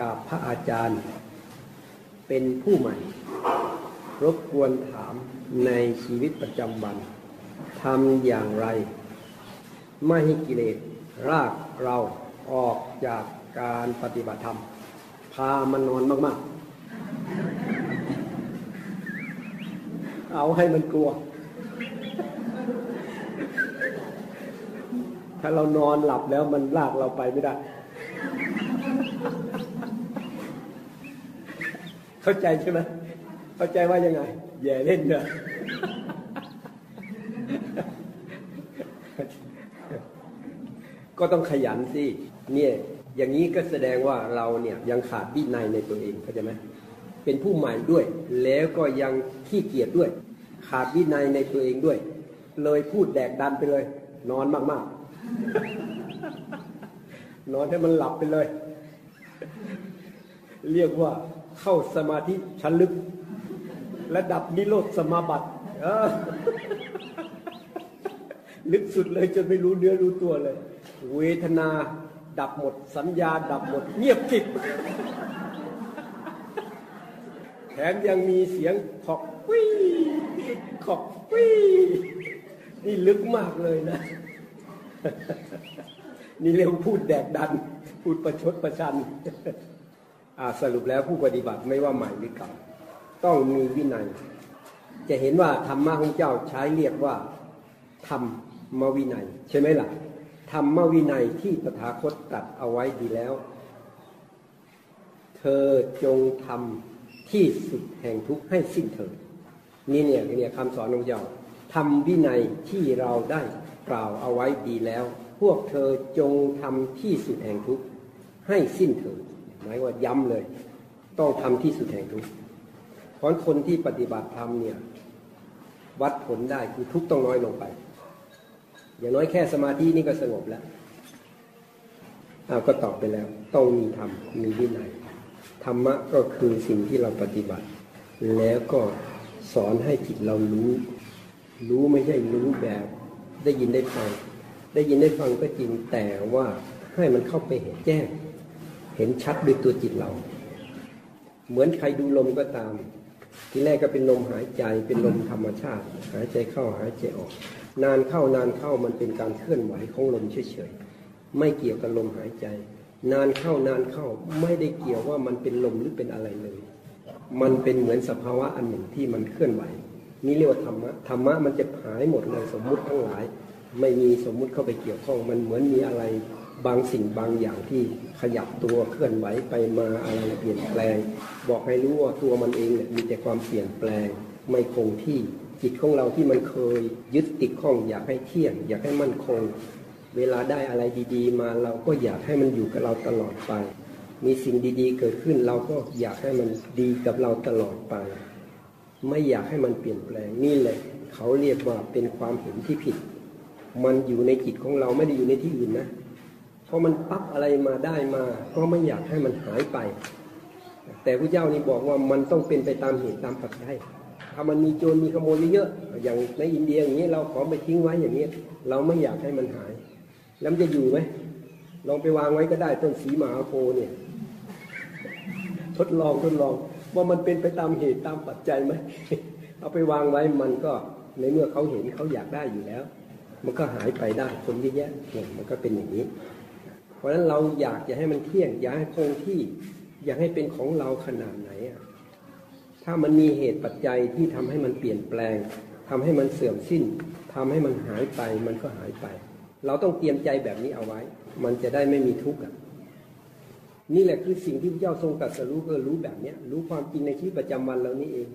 กับพระอาจารย์ เป็นผู้ใหม่ รบกวนถามในชีวิตประจำวันทำอย่างไร ไม่ให้กิเลสรากเราออกจากการปฏิบัติธรรม พามันนอนมากๆ เอาให้มันกลัว ถ้าเรานอนหลับแล้วมันลากเราไปไม่ได้ เข้าใจใช่ไหมเข้าใจว่ายังไงแย่เล่นเนอะก็ต้องขยันสิเนี่ยอย่างนี้ก็แสดงว่าเราเนี่ยยังขาดวินัยในตัวเองเข้าใจไหมเป็นผู้ใหม่ด้วย แล้วก็ยังขี้เกียจด้วย ขาดวินัยในตัวเองด้วย เลยพูดแดกดันไปเลย นอนมากๆ นอนให้มันหลับไปเลย เรียกว่า เข้าสมาธิชั้นลึก ระดับนิโรธสมาบัติลึกสุดเลยจนไม่รู้เนื้อรู้ตัวเลย เวทนาดับหมด สัญญาดับหมด เงียบกิบแถมยังมีเสียงขอกวิขอกวินี่ลึกมากเลยนะ นี่เรียกว่าพูดแดกดัน พูดประชดประชัน สรุปแล้วผู้ปฏิบัติไม่ว่าใหม่หรือเก่าต้องมีวินัย จะเห็นว่าธรรมะของเจ้าใช้เรียกว่าธรรมมวินัย ใช่ไหมล่ะธรรมวินัยที่ตถาคตตรัสเอาไว้ดีแล้ว เธอจงทำที่สุดแห่งทุกข์ให้สิ้นเถิดนี่เนี่ยเนี่ยคำสอนของเจ้าทำวินัยที่เราได้กล่าวเอาไว้ดีแล้ว พวกเธอจงทำที่สุดแห่งทุกข์ให้สิ้นเถิด หมายว่าย้ำเลย ต้องทำที่สุดแห่งทุกข์เพราะคนที่ปฏิบัติธรรมเนี่ย วัดผลได้คือทุกต้องน้อยลงไป อย่างน้อยแค่สมาธินี่ก็สงบแล้วเอาก็ตอบไปแล้ว ต้องมีธรรมมีวินัยธรรมะก็คือสิ่งที่เราปฏิบัติ แล้วก็สอนให้จิตเรารู้ รู้ไม่ใช่รู้แบบ ได้ยินได้ฟัง ได้ยินได้ฟังก็จริงแต่ว่าให้มันเข้าไปเห็นแจ้ง เห็นชัดด้วยตัวจิตเรา เหมือนใครดูลมก็ตาม ที่แรกก็เป็นลมหายใจเป็นลมธรรมชาติ หายใจเข้าหายใจออก นานเข้านานเข้ามันเป็นการเคลื่อนไหวของลมเฉยๆไม่เกี่ยวกับลมหายใจ นานเข้านานเข้าไม่ได้เกี่ยวว่ามันเป็นลมหรือเป็นอะไรเลย มันเป็นเหมือนสภาวะอันหนึ่งที่มันเคลื่อนไหวนี่เรียกว่าธรรมะธรรมะมันจะหายหมดเลยสมมุติทั้งหลาย ไม่มีสมมุติเข้าไปเกี่ยวข้องมันเหมือนมีอะไร บางสิ่งบางอย่างที่ขยับตัวเคลื่อนไหวไปมาอะไรเปลี่ยนแปลง บอกให้รู้ว่าตัวมันเองเนี่ยมีแต่ความเปลี่ยนแปลงไม่คงที่จิตของเราที่มันเคยยึดติดข้องอยากให้เที่ยง อยากให้มั่นคง เวลาได้อะไรดี ๆ มาเราก็อยากให้มันอยู่กับเราตลอดไป มีสิ่งดีๆ เกิดขึ้นเราก็อยากให้มันดีกับเราตลอดไป ไม่อยากให้มันเปลี่ยนแปลงนี่แหละ เขาเรียกว่าเป็นความเห็นที่ผิด มันอยู่ในจิตของเราไม่ได้อยู่ในที่อื่นนะ พอมันปั๊บอะไรมาได้มา ก็ไม่อยากให้มันหายไป แต่พระเจ้านี่บอกว่ามันต้องเป็นไปตามเหตุตามปัจจัยถ้ามันมีโจรมีขโมยเยอะๆอย่างในอินเดียอย่างนี้เราขอไปทิ้งไว้อย่างนี้เราไม่อยากให้มันหาย แล้วมันจะอยู่ไหมลองไปวางไว้ก็ได้ต้นสีหมาโพเนี่ย ทดลองทดลอง ว่ามันเป็นไปตามเหตุตามปัจจัยไหมเอาไปวางไว้มันก็ในเมื่อเขาเห็นเขาอยากได้อยู่แล้ว มันก็หายไปได้คนเยอะแยะเนี่ยมันก็เป็นอย่างนี้ ราะฉะนั้นเราอยากจะให้มันเที่ยง อยากให้คงที่ อยากให้เป็นของเราขนาดไหนอะถ้ามันมีเหตุปัจจัยที่ทำให้มันเปลี่ยนแปลงทำให้มันเสื่อมสิ้นทำให้มันหายไปมันก็หายไป เราต้องเตรียมใจแบบนี้เอาไว้ มันจะได้ไม่มีทุกข์นี่แหละคือสิ่งที่พระเจ้าทรงตรัสรู้ก็รู้แบบนี้รู้ความจริงในชีวิตประจำวันเรานี่เอง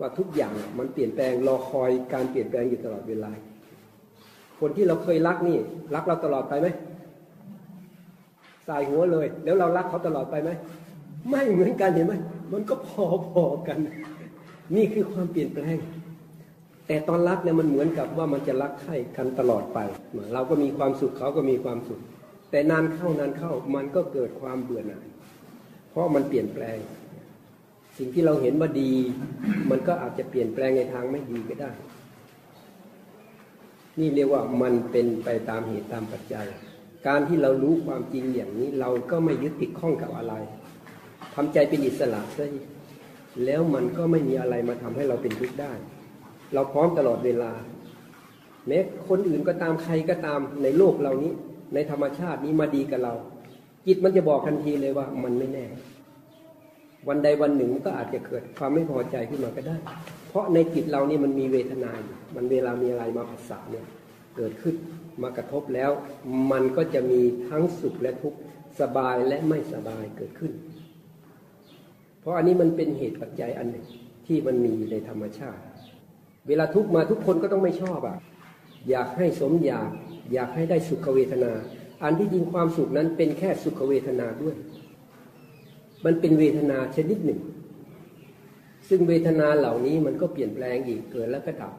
ว่าทุกอย่างมันเปลี่ยนแปลงรอคอยการเปลี่ยนแปลงอยู่ตลอดเวลาคนที่เราเคยรักนี่ รักเราตลอดไปไหม สายหัวเลย แล้วเรารักเขาตลอดไปไหมไม่เหมือนกันเห็นไหมมันก็พอๆกัน นี่คือความเปลี่ยนแปลง แต่ตอนรักเนี่ยมันเหมือนกับว่ามันจะรักใคร่กันตลอดไป เราก็มีความสุขเขาก็มีความสุข แต่นานเข้านานเข้ามันก็เกิดความเบื่อหน่าย เพราะมันเปลี่ยนแปลง สิ่งที่เราเห็นว่าดี มันก็อาจจะเปลี่ยนแปลงในทางไม่ดีก็ได้ นี่เรียกว่ามันเป็นไปตามเหตุตามปัจจัย การที่เรารู้ความจริงอย่างนี้ เราก็ไม่ยึดติดข้องกับอะไรทำใจเป็นอิสระซะแล้วมันก็ไม่มีอะไรมาทำให้เราเป็นทุกข์ได้ เราพร้อมตลอดเวลา แม้คนอื่นก็ตามใครก็ตามในโลกเรานี้ ในธรรมชาตินี้มาดีกับเรา จิตมันจะบอกทันทีเลยว่ามันไม่แน่ วันใดวันหนึ่งมันก็อาจจะเกิดความไม่พอใจขึ้นมาก็ได้ เพราะในจิตเรานี่มันมีเวทนาอยู่มันเวลามีอะไรมาผัสสะเนี่ยเกิดขึ้น มากระทบแล้ว มันก็จะมีทั้งสุขและทุกข์สบายและไม่สบายเกิดขึ้น เพราะอันนี้มันเป็นเหตุปัจจัยอันหนึ่งที่มันมีอยู่ในธรรมชาติ เวลาทุกมาทุกคนก็ต้องไม่ชอบอะ อยากให้สมอยากอยากให้ได้สุขเวทนา อันที่จริงความสุขนั้นเป็นแค่สุขเวทนาด้วย มันเป็นเวทนาชนิดหนึ่ง ซึ่งเวทนาเหล่านี้มันก็เปลี่ยนแปลงอีกเกิดแล้วก็ดับ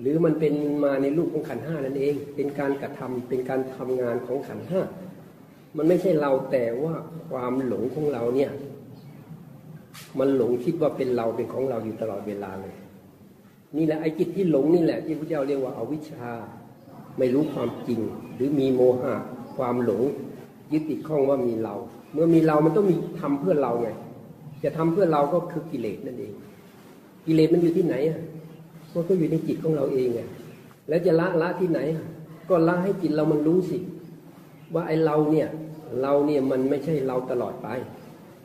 หรือมันเป็นมาในรูปของขันห้านั่นเอง เป็นการกระทำเป็นการทำงานของขันห้ามันไม่ใช่เราแต่ว่าความหลงของเราเนี่ย มันหลงคิดว่าเป็นเราเป็นของเราอยู่ตลอดเวลาเลย นี่แหละไอ้จิตที่หลงนี่แหละ ที่พระเจ้าเรียกว่าอาวิชชา ไม่รู้ความจริง หรือมีโมหะความหลงยึดติดข้องว่ามีเรา เมื่อมีเรามันต้องมีทำเพื่อเราไง จะทำเพื่อเราก็คือกิเลสนั่นเอง กิเลสมันอยู่ที่ไหนอะ มันก็อยู่ในจิตของเราเองไงแล้วจะละละที่ไหน ก็ละให้จิตเรามันรู้สิ ว่าไอ้เราเนี่ย เราเนี่ยมันไม่ใช่เราตลอดไป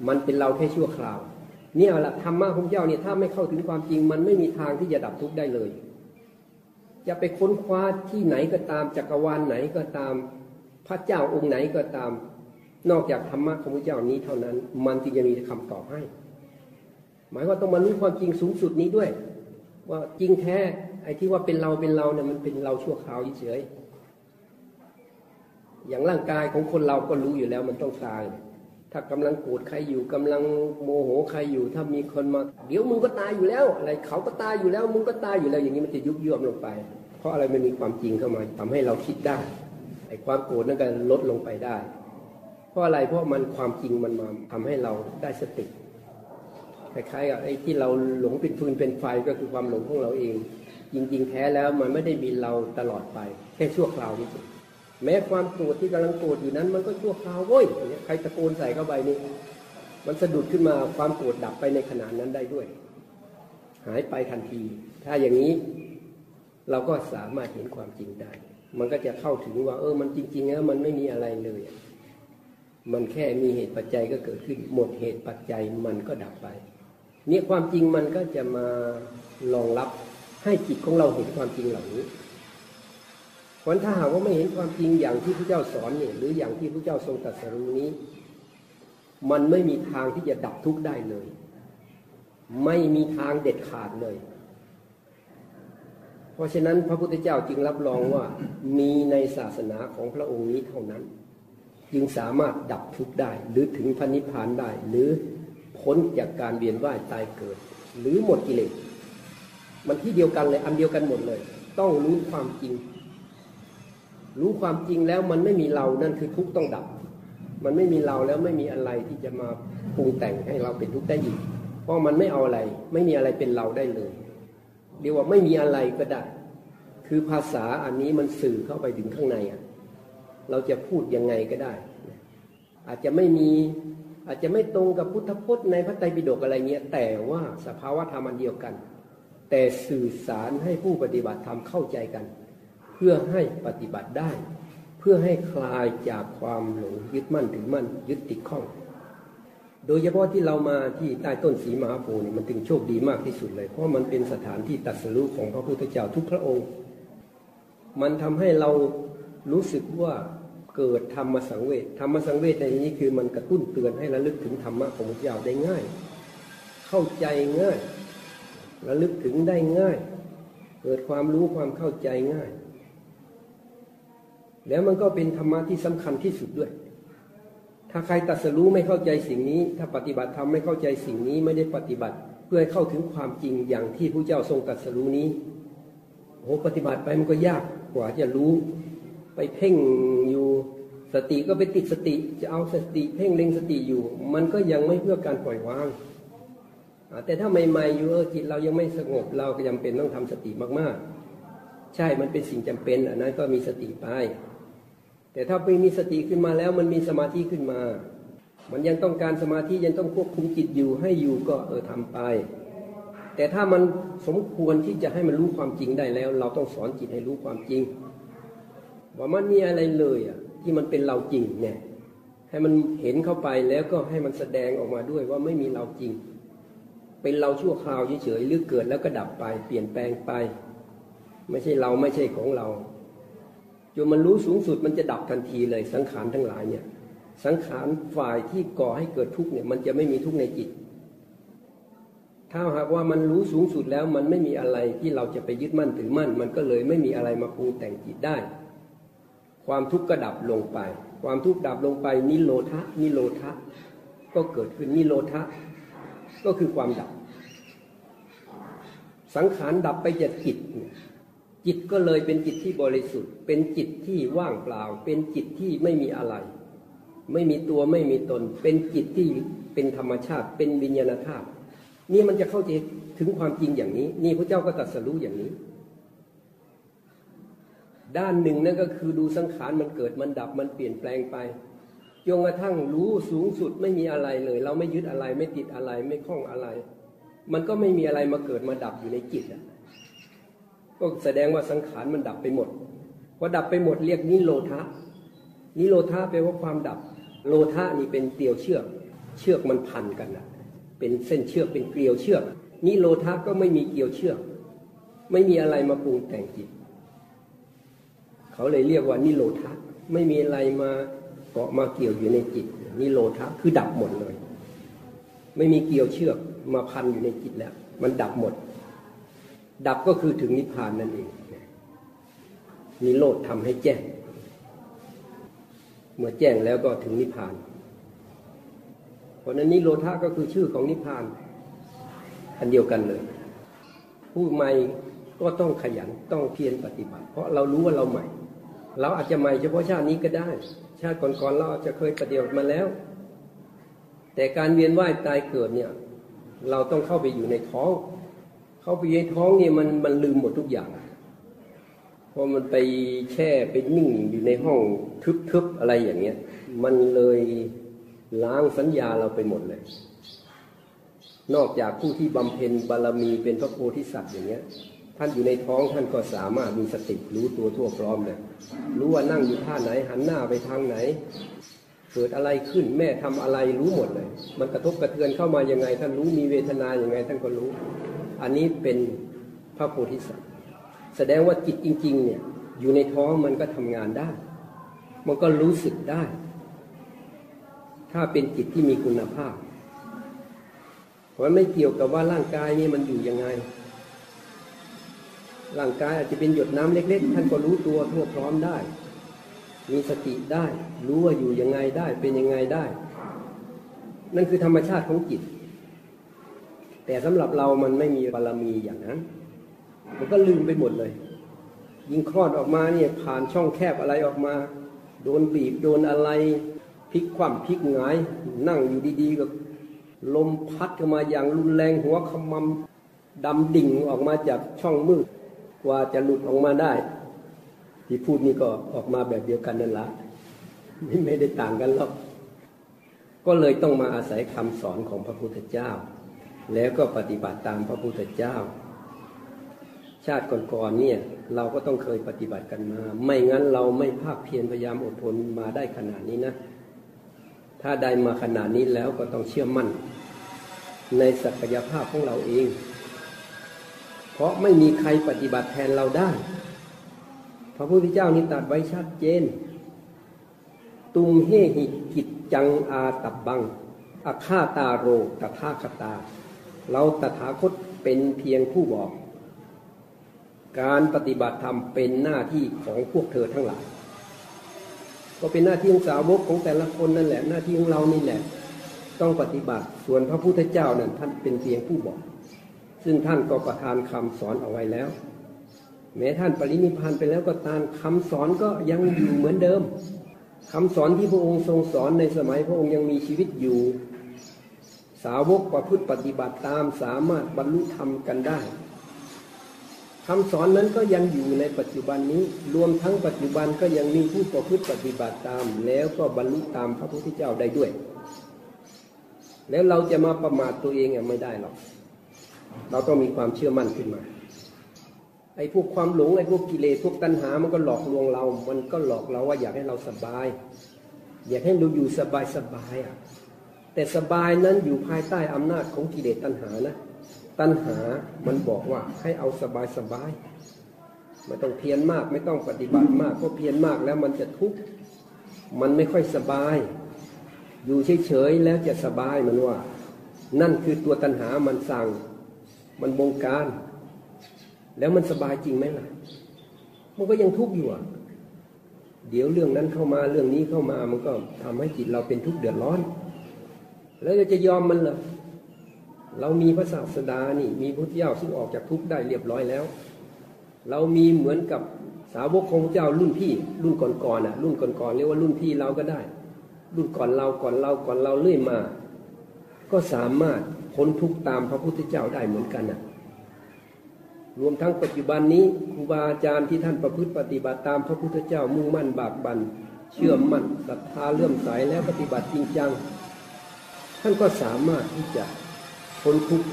มันเป็นเราแค่ชั่วคราว เนี่ยแหละธรรมะของเจ้าเนี่ยถ้าไม่เข้าถึงความจริง มันไม่มีทางที่จะดับทุกข์ได้เลย จะไปค้นคว้าที่ไหนก็ตามจักรวาลไหนก็ตาม พระเจ้าองค์ไหนก็ตาม นอกจากธรรมะของพระเจ้านี้เท่านั้น มันจึงจะมีคำตอบให้ หมายว่าต้องมารู้ความจริงสูงสุดนี้ด้วย ว่าจริงแท้ไอ้ที่ว่าเป็นเราเป็นเราเนี่ยมันเป็นเราชั่วคราวเฉยอย่างร่างกายของคนเราก็รู้อยู่แล้วมันต้องตาย ถ้ากำลังโกรธใครอยู่กำลังโมโหใครอยู่ ถ้ามีคนมา เดี๋ยวมึงก็ตายอยู่แล้ว อะไรเขาก็ตายอยู่แล้วมึงก็ตายอยู่แล้วอย่างนี้มันจะยุบย่อมลงไป เพราะอะไรมันมีความจริงเข้ามาทำให้เราคิดได้ไอ้ความโกรธนั่นก็ลดลงไปได้ เพราะอะไรเพราะมันความจริงมันมาทำให้เราได้สติ คล้ายๆกับไอ้ที่เราหลงเป็นฟืนเป็นไฟก็คือความหลงของเราเอง จริง ๆ แท้แล้วมันไม่ได้มีเราตลอดไป แค่ชั่วคราวนี่แม้ความโกรธที่กำลังโกรธอยู่นั้น มันก็ชั่วคราวเว้ยใครตะโกนใส่เข้าไปนี่มันสะดุดขึ้นมาความโกรธดับไปในขณะนั้นได้ด้วย หายไปทันที ถ้าอย่างนี้เราก็สามารถเห็นความจริงได้ มันก็จะเข้าถึงว่า เออ มันจริงๆแล้วมันไม่มีอะไรเลย มันแค่มีเหตุปัจจัยก็เกิดขึ้น หมดเหตุปัจจัยมันก็ดับไป นี่ความจริงมันก็จะมารองรับให้จิตของเราเห็นความจริงเหล่านี้เพราะถ้าหากว่าไม่เห็นความจริงอย่างที่พระเจ้าสอนเนี่ยหรืออย่างที่พระเจ้าทรงตรัสรู้นี้ มันไม่มีทางที่จะดับทุกข์ได้เลย ไม่มีทางเด็ดขาดเลย เพราะฉะนั้นพระพุทธเจ้าจึงรับรองว่ามีในศาสนาของพระองค์นี้เท่านั้น จึงสามารถดับทุกข์ได้ หรือถึงพระนิพพานได้หรือ พ้นจากการเวียนว่ายตายเกิด หรือหมดกิเลสมันที่เดียวกันเลย อันเดียวกันหมดเลย ต้องรู้ความจริง รู้ความจริงแล้วมันไม่มีเรานั่นคือทุกต้องดับ มันไม่มีเราแล้วไม่มีอะไรที่จะมาปรุงแต่งให้เราเป็นทุกข์ได้อีก เพราะมันไม่เอาอะไร ไม่มีอะไรเป็นเราได้เลยเรียกว่าไม่มีอะไรก็ได้ คือภาษาอันนี้มันสื่อเข้าไปถึงข้างในอะเราจะพูดยังไงก็ได้ อาจจะไม่มี อาจจะไม่ตรงกับพุทธพจน์ในพระไตรปิฎกอะไรเงี้ยแต่ว่าสภาวะธรรมอันเดียวกัน แต่สื่อสารให้ผู้ปฏิบัติธรรมเข้าใจกัน เพื่อให้ปฏิบัติได้ เพื่อให้คลายจากความหลงยึดมั่นถือมั่นยึดติดข้อง โดยเฉพาะที่เรามาที่ใต้ต้นสีมหาโพธิ์นี่มันถึงโชคดีมากที่สุดเลย เพราะมันเป็นสถานที่ตัดสรุปของพระพุทธเจ้าทุกพระองค์ มันทำให้เรารู้สึกว่า เกิดธรรมสังเวชธรรมสังเวชในนี้คือมันกระตุ้นเตือนให้ระลึกถึงธรรมะของพระเจ้าได้ง่าย เข้าใจง่ายระลึกถึงได้ง่าย เกิดความรู้ความเข้าใจง่าย แล้วมันก็เป็นธรรมะที่สำคัญที่สุดด้วย ถ้าใครตัดสรู้ไม่เข้าใจสิ่งนี้ ถ้าปฏิบัติธรรมไม่เข้าใจสิ่งนี้ไม่ได้ปฏิบัติเพื่อให้เข้าถึงความจริงอย่างที่พระเจ้าทรงตัดสรู้นี้โอ้ปฏิบัติไปมันก็ยากกว่าจะรู้ ไปเพ่งอยู่สติก็ไปติดสติ จะเอาสติเพ่งเล็งสติอยู่ มันก็ยังไม่เพื่อการปล่อยวางแต่ถ้าใหม่ๆอยู่จิตเรายังไม่สงบเราก็จาเป็นต้องทำสติมากๆ ใช่มันเป็นสิ่งจำเป็นอันนั้นก็มีสติไป แต่ถ้าไม่มีสติขึ้นมาแล้ว มันมีสมาธิขึ้นมา มันยังต้องการสมาธิยังต้องควบคุมจิตอยู่ให้อยู่ก็เออทำไป แต่ถ้ามันสมควรที่จะให้มันรู้ความจริงได้แล้ว เราต้องสอนจิตให้รู้ความจริง ว่ามันมีอะไรเลยอะที่มันเป็นเราจริงเนี่ยให้มันเห็นเข้าไปแล้วก็ให้มันแสดงออกมาด้วยว่าไม่มีเราจริง เป็นเราชั่วคราวเฉยๆหรือเกิดแล้วก็ดับไป เปลี่ยนแปลงไป ไม่ใช่เราไม่ใช่ของเราจนมันรู้สูงสุดมันจะดับทันทีเลยสังขารทั้งหลายเนี่ย สังขารฝ่ายที่ก่อให้เกิดทุกข์เนี่ย มันจะไม่มีทุกข์ในจิต ถ้าหากว่ามันรู้สูงสุดแล้วมันไม่มีอะไรที่เราจะไปยึดมั่นถือมั่น มันก็เลยไม่มีอะไรมาปรุงแต่งจิตได้ ความทุกข์ก็ดับลงไป ความทุกข์ดับลงไปนิโรธะนิโรธะก็เกิดขึ้นนิโรธะก็คือความดับ สังขารดับไปจากจิต จิตก็เลยเป็นจิตที่บริสุทธิ์ เป็นจิตที่ว่างเปล่า เป็นจิตที่ไม่มีอะไร ไม่มีตัวไม่มีตน เป็นจิตที่เป็นธรรมชาติ เป็นวิญญาณธาตุนี่มันจะเข้าใจถึงความจริงอย่างนี้ นี่พระเจ้าก็ตรัสรู้อย่างนี้ ด้านหนึ่งนั่นก็คือดูสังขารมันเกิดมันดับมันเปลี่ยนแปลงไปจนกระทั่งรู้สูงสุดไม่มีอะไรเลย เราไม่ยึดอะไรไม่ติดอะไรไม่คล้องอะไร มันก็ไม่มีอะไรมาเกิดมาดับอยู่ในจิตอะก็แสดงว่าสังขารมันดับไปหมดพอดับไปหมดเรียกนิโรธะนิโรธะแปลว่าความดับ โลธะนี่เป็นเกลียวเชือก เชือกมันพันกันนะเป็นเส้นเชือกเป็นเกลียวเชือกนิโรธะก็ไม่มีเกลียวเชือก ไม่มีอะไรมาปรุงแต่งจิต เขาเลยเรียกว่านิโรธะไม่มีอะไรมาเกาะมาเกี่ยวอยู่ในจิต นิโรธะคือดับหมดเลย ไม่มีเกลียวเชือกมาพันอยู่ในจิตแล้ว มันดับหมด ดับก็คือถึงนิพพานนั่นเองนิโรธทำให้แจ้ง เมื่อแจ้งแล้วก็ถึงนิพพาน เพราะนั้นนิโรธาก็คือชื่อของนิพพาน อันเดียวกันเลย ผู้ใหม่ก็ต้องขยันต้องเพียรปฏิบัติ เพราะเรารู้ว่าเราใหม่ เราอาจจะใหม่เฉพาะชาตินี้ก็ได้ ชาติก่อนๆเราอาจจะเคยปฏิบัติมาแล้ว แต่การเวียนว่ายตายเกิดเนี่ย เราต้องเข้าไปอยู่ในท้อง เข้าไปในท้องเนี่ยมันมันลืมหมดทุกอย่างพอมันไปแช่ไปนิ่งอยู่ในห้องทึบๆอะไรอย่างเงี้ย มันเลยล้างสัญญาเราไปหมดเลย นอกจากผู้ที่บำเพ็ญบารมีเป็นพระโพธิสัตว์อย่างเงี้ย ท่านอยู่ในท้องท่านก็สามารถมีสติรู้ตัวทั่วพร้อมเลยรู้ว่านั่งอยู่ท่าไหน หันหน้าไปทางไหน เกิดอะไรขึ้นแม่ทำอะไรรู้หมดเลย มันกระทบกระเทือนเข้ามายังไง ท่านรู้มีเวทนาอย่างไง ท่านก็รู้ อันนี้เป็นพระโพธิสัตว์แสดงว่าจิตจริง ๆ เนี่ย อยู่ในท้องมันก็ทำงานได้ มันก็รู้สึกได้ ถ้าเป็นจิตที่มีคุณภาพเพราะไม่เกี่ยวกับว่าร่างกายนี่มันอยู่ยังไง ร่างกายอาจจะเป็นหยดน้ำเล็ก ๆ ท่านก็รู้ตัวทั่วพร้อมได้ มีสติได้ รู้ว่าอยู่ยังไงได้เป็นยังไงได้ นั่นคือธรรมชาติของจิต แต่สำหรับเรามันไม่มีบารมีอย่างนั้น มันก็ลืมไปหมดเลย ยิงคลอดออกมาเนี่ยผ่านช่องแคบอะไรออกมา โดนบีบโดนอะไรพลิกคว่ำพลิกหงาย นั่งอยู่ดีๆก็ลมพัดเข้ามาอย่างรุนแรงหัวขมำดำดิ่งออกมาจากช่องมืด กว่าจะหลุดออกมาได้ ที่พูดนี่ก็ออกมาแบบเดียวกันนั่นละไม่ได้ต่างกันหรอก ก็เลยต้องมาอาศัยคำสอนของพระพุทธเจ้า แล้วก็ปฏิบัติตามพระพุทธเจ้า ชาติก่อนๆเนี่ย เราก็ต้องเคยปฏิบัติกันมา ไม่งั้นเราไม่ภาคเพียรพยายามอดทนมาได้ขนาดนี้นะ ถ้าได้มาขนาดนี้แล้วก็ต้องเชื่อมั่น ในศักยภาพของเราเอง เพราะไม่มีใครปฏิบัติแทนเราได้ พระพุทธเจ้านี่ตัดไว้ชัดเจน ตุมเฮหิกิจจังอาตับบังอาฆาตาโรตถาคตา เราตถาคตเป็นเพียงผู้บอก การปฏิบัติธรรมเป็นหน้าที่ของพวกเธอทั้งหลาย ก็เป็นหน้าที่ของสาวกของแต่ละคนนั่นแหละ หน้าที่ของเรานี่แหละ ต้องปฏิบัติส่วนพระพุทธเจ้านั้นท่านเป็นเพียงผู้บอก ซึ่งท่านก็ประทานคำสอนเอาไว้แล้ว แม้ท่านปรินิพานไปแล้วก็ตามคำสอนก็ยังอยู่เหมือนเดิมคำสอนที่พระองค์ทรงสอนในสมัยพระองค์ยังมีชีวิตอยู่ สาวกประพฤติปฏิบัติตามสามารถบรรลุธรรมกันได้คำสอนนั้นก็ยังอยู่ในปัจจุบันนี้ รวมทั้งปัจจุบันก็ยังมีผู้ประพฤติปฏิบัติตาม แล้วก็บรรลุตามพระพุทธเจ้าได้ด้วย แล้วเราจะมาประมาทตัวเองไม่ได้หรอก เราต้องมีความเชื่อมั่นขึ้นมา ไอ้พวกความหลงไอ้พวกกิเลสพวกตัณหา มันก็หลอกลวงเรา มันก็หลอกเราว่าอยากให้เราสบาย อยากให้เราอยู่สบายสบายอะ แต่สบายนั้นอยู่ภายใต้อำนาจของกิเลสตัณหานะ ตัณหามันบอกว่าให้เอาสบายสบายไม่ต้องเพียรมากไม่ต้องปฏิบัติมากเพราะเพียรมากแล้วมันจะทุกข์มันไม่ค่อยสบาย อยู่เฉยๆแล้วจะสบายมันว่า นั่นคือตัวตัณหามันสั่ง มันบงการ แล้วมันสบายจริงไหมล่ะ มันก็ยังทุกข์อยู่อะ เดี๋ยวเรื่องนั้นเข้ามาเรื่องนี้เข้ามามันก็ทำให้จิตเราเป็นทุกข์เดือดร้อน แล้วเราจะยอมมันเหรอเรามีพระศาสดานี่ มีพุทธเจ้าซึ่งออกจากทุกข์ได้เรียบร้อยแล้ว เรามีเหมือนกับสาวกของเจ้ารุ่นพี่ รุ่นก่อนๆน่ะ รุ่นก่อนๆเรียกว่ารุ่นพี่เราก็ได้ รุ่นก่อนเราก่อนเราก่อนเราเรื่อยมา ก็สามารถ พ้นทุกตามพระพุทธเจ้าได้เหมือนกันน่ะรวมทั้งปัจจุบันนี้ครูบาอาจารย์ที่ท่านประพฤติปฏิบัติตามพระพุทธเจ้ามุ่งมั่นบากบันเชื่อมั่นศรัทธาเลื่อมใสแล้วปฏิบัติจริงจัง ท่านก็สามารถที่จะพ้นทุก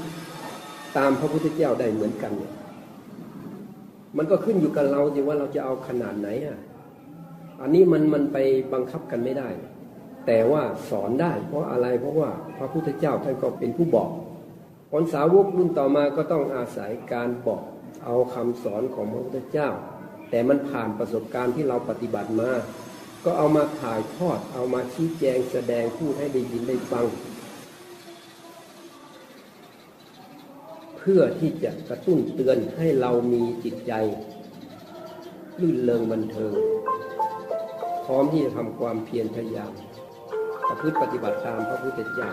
ตามพระพุทธเจ้าได้เหมือนกันเนี่ยมันก็ขึ้นอยู่กับเราจริงว่าเราจะเอาขนาดไหนอะ อันนี้มันมันไปบังคับกันไม่ได้ แต่ว่าสอนได้เพราะอะไรเพราะว่าพระพุทธเจ้าท่านก็เป็นผู้บอกคนสาวกรุ่นต่อมาก็ต้องอาศัยการบอกเอาคำสอนของพระพุทธเจ้า แต่มันผ่านประสบการณ์ที่เราปฏิบัติมา ก็เอามาถ่ายทอดเอามาชี้แจงแสดงพูดให้ได้ยินได้ฟัง เพื่อที่จะกระตุ้นเตือนให้เรามีจิตใจลื่นเริงบันเทิงพร้อมที่จะทำความเพียรพยายาม ประพฤติปฏิบัติตามพระพุทธเจ้า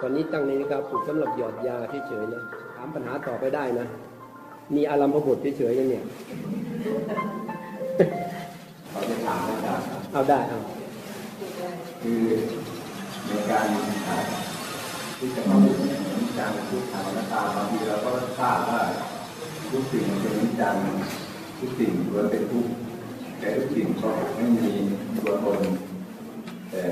ตอนนี้ตั้งในาฬิกาปลุกสำหรับหยอดยาเฉยๆนะถามปัญหาต่อไปได้นะ มีอารมณ์พบทเฉยๆกันเนี่ยเขาจะถามอาจารย์ครับเอาได้เอาคือในการที่จะมาพูดถึงการพูดทางหน้าตาบางทีเราก็ทราบว่าทุกสิ่งมันเป็นนิจังทุกสิ่งล้วนเป็นทุกแต่ทุกสิ่งก็ไม่มีตัวตนแต่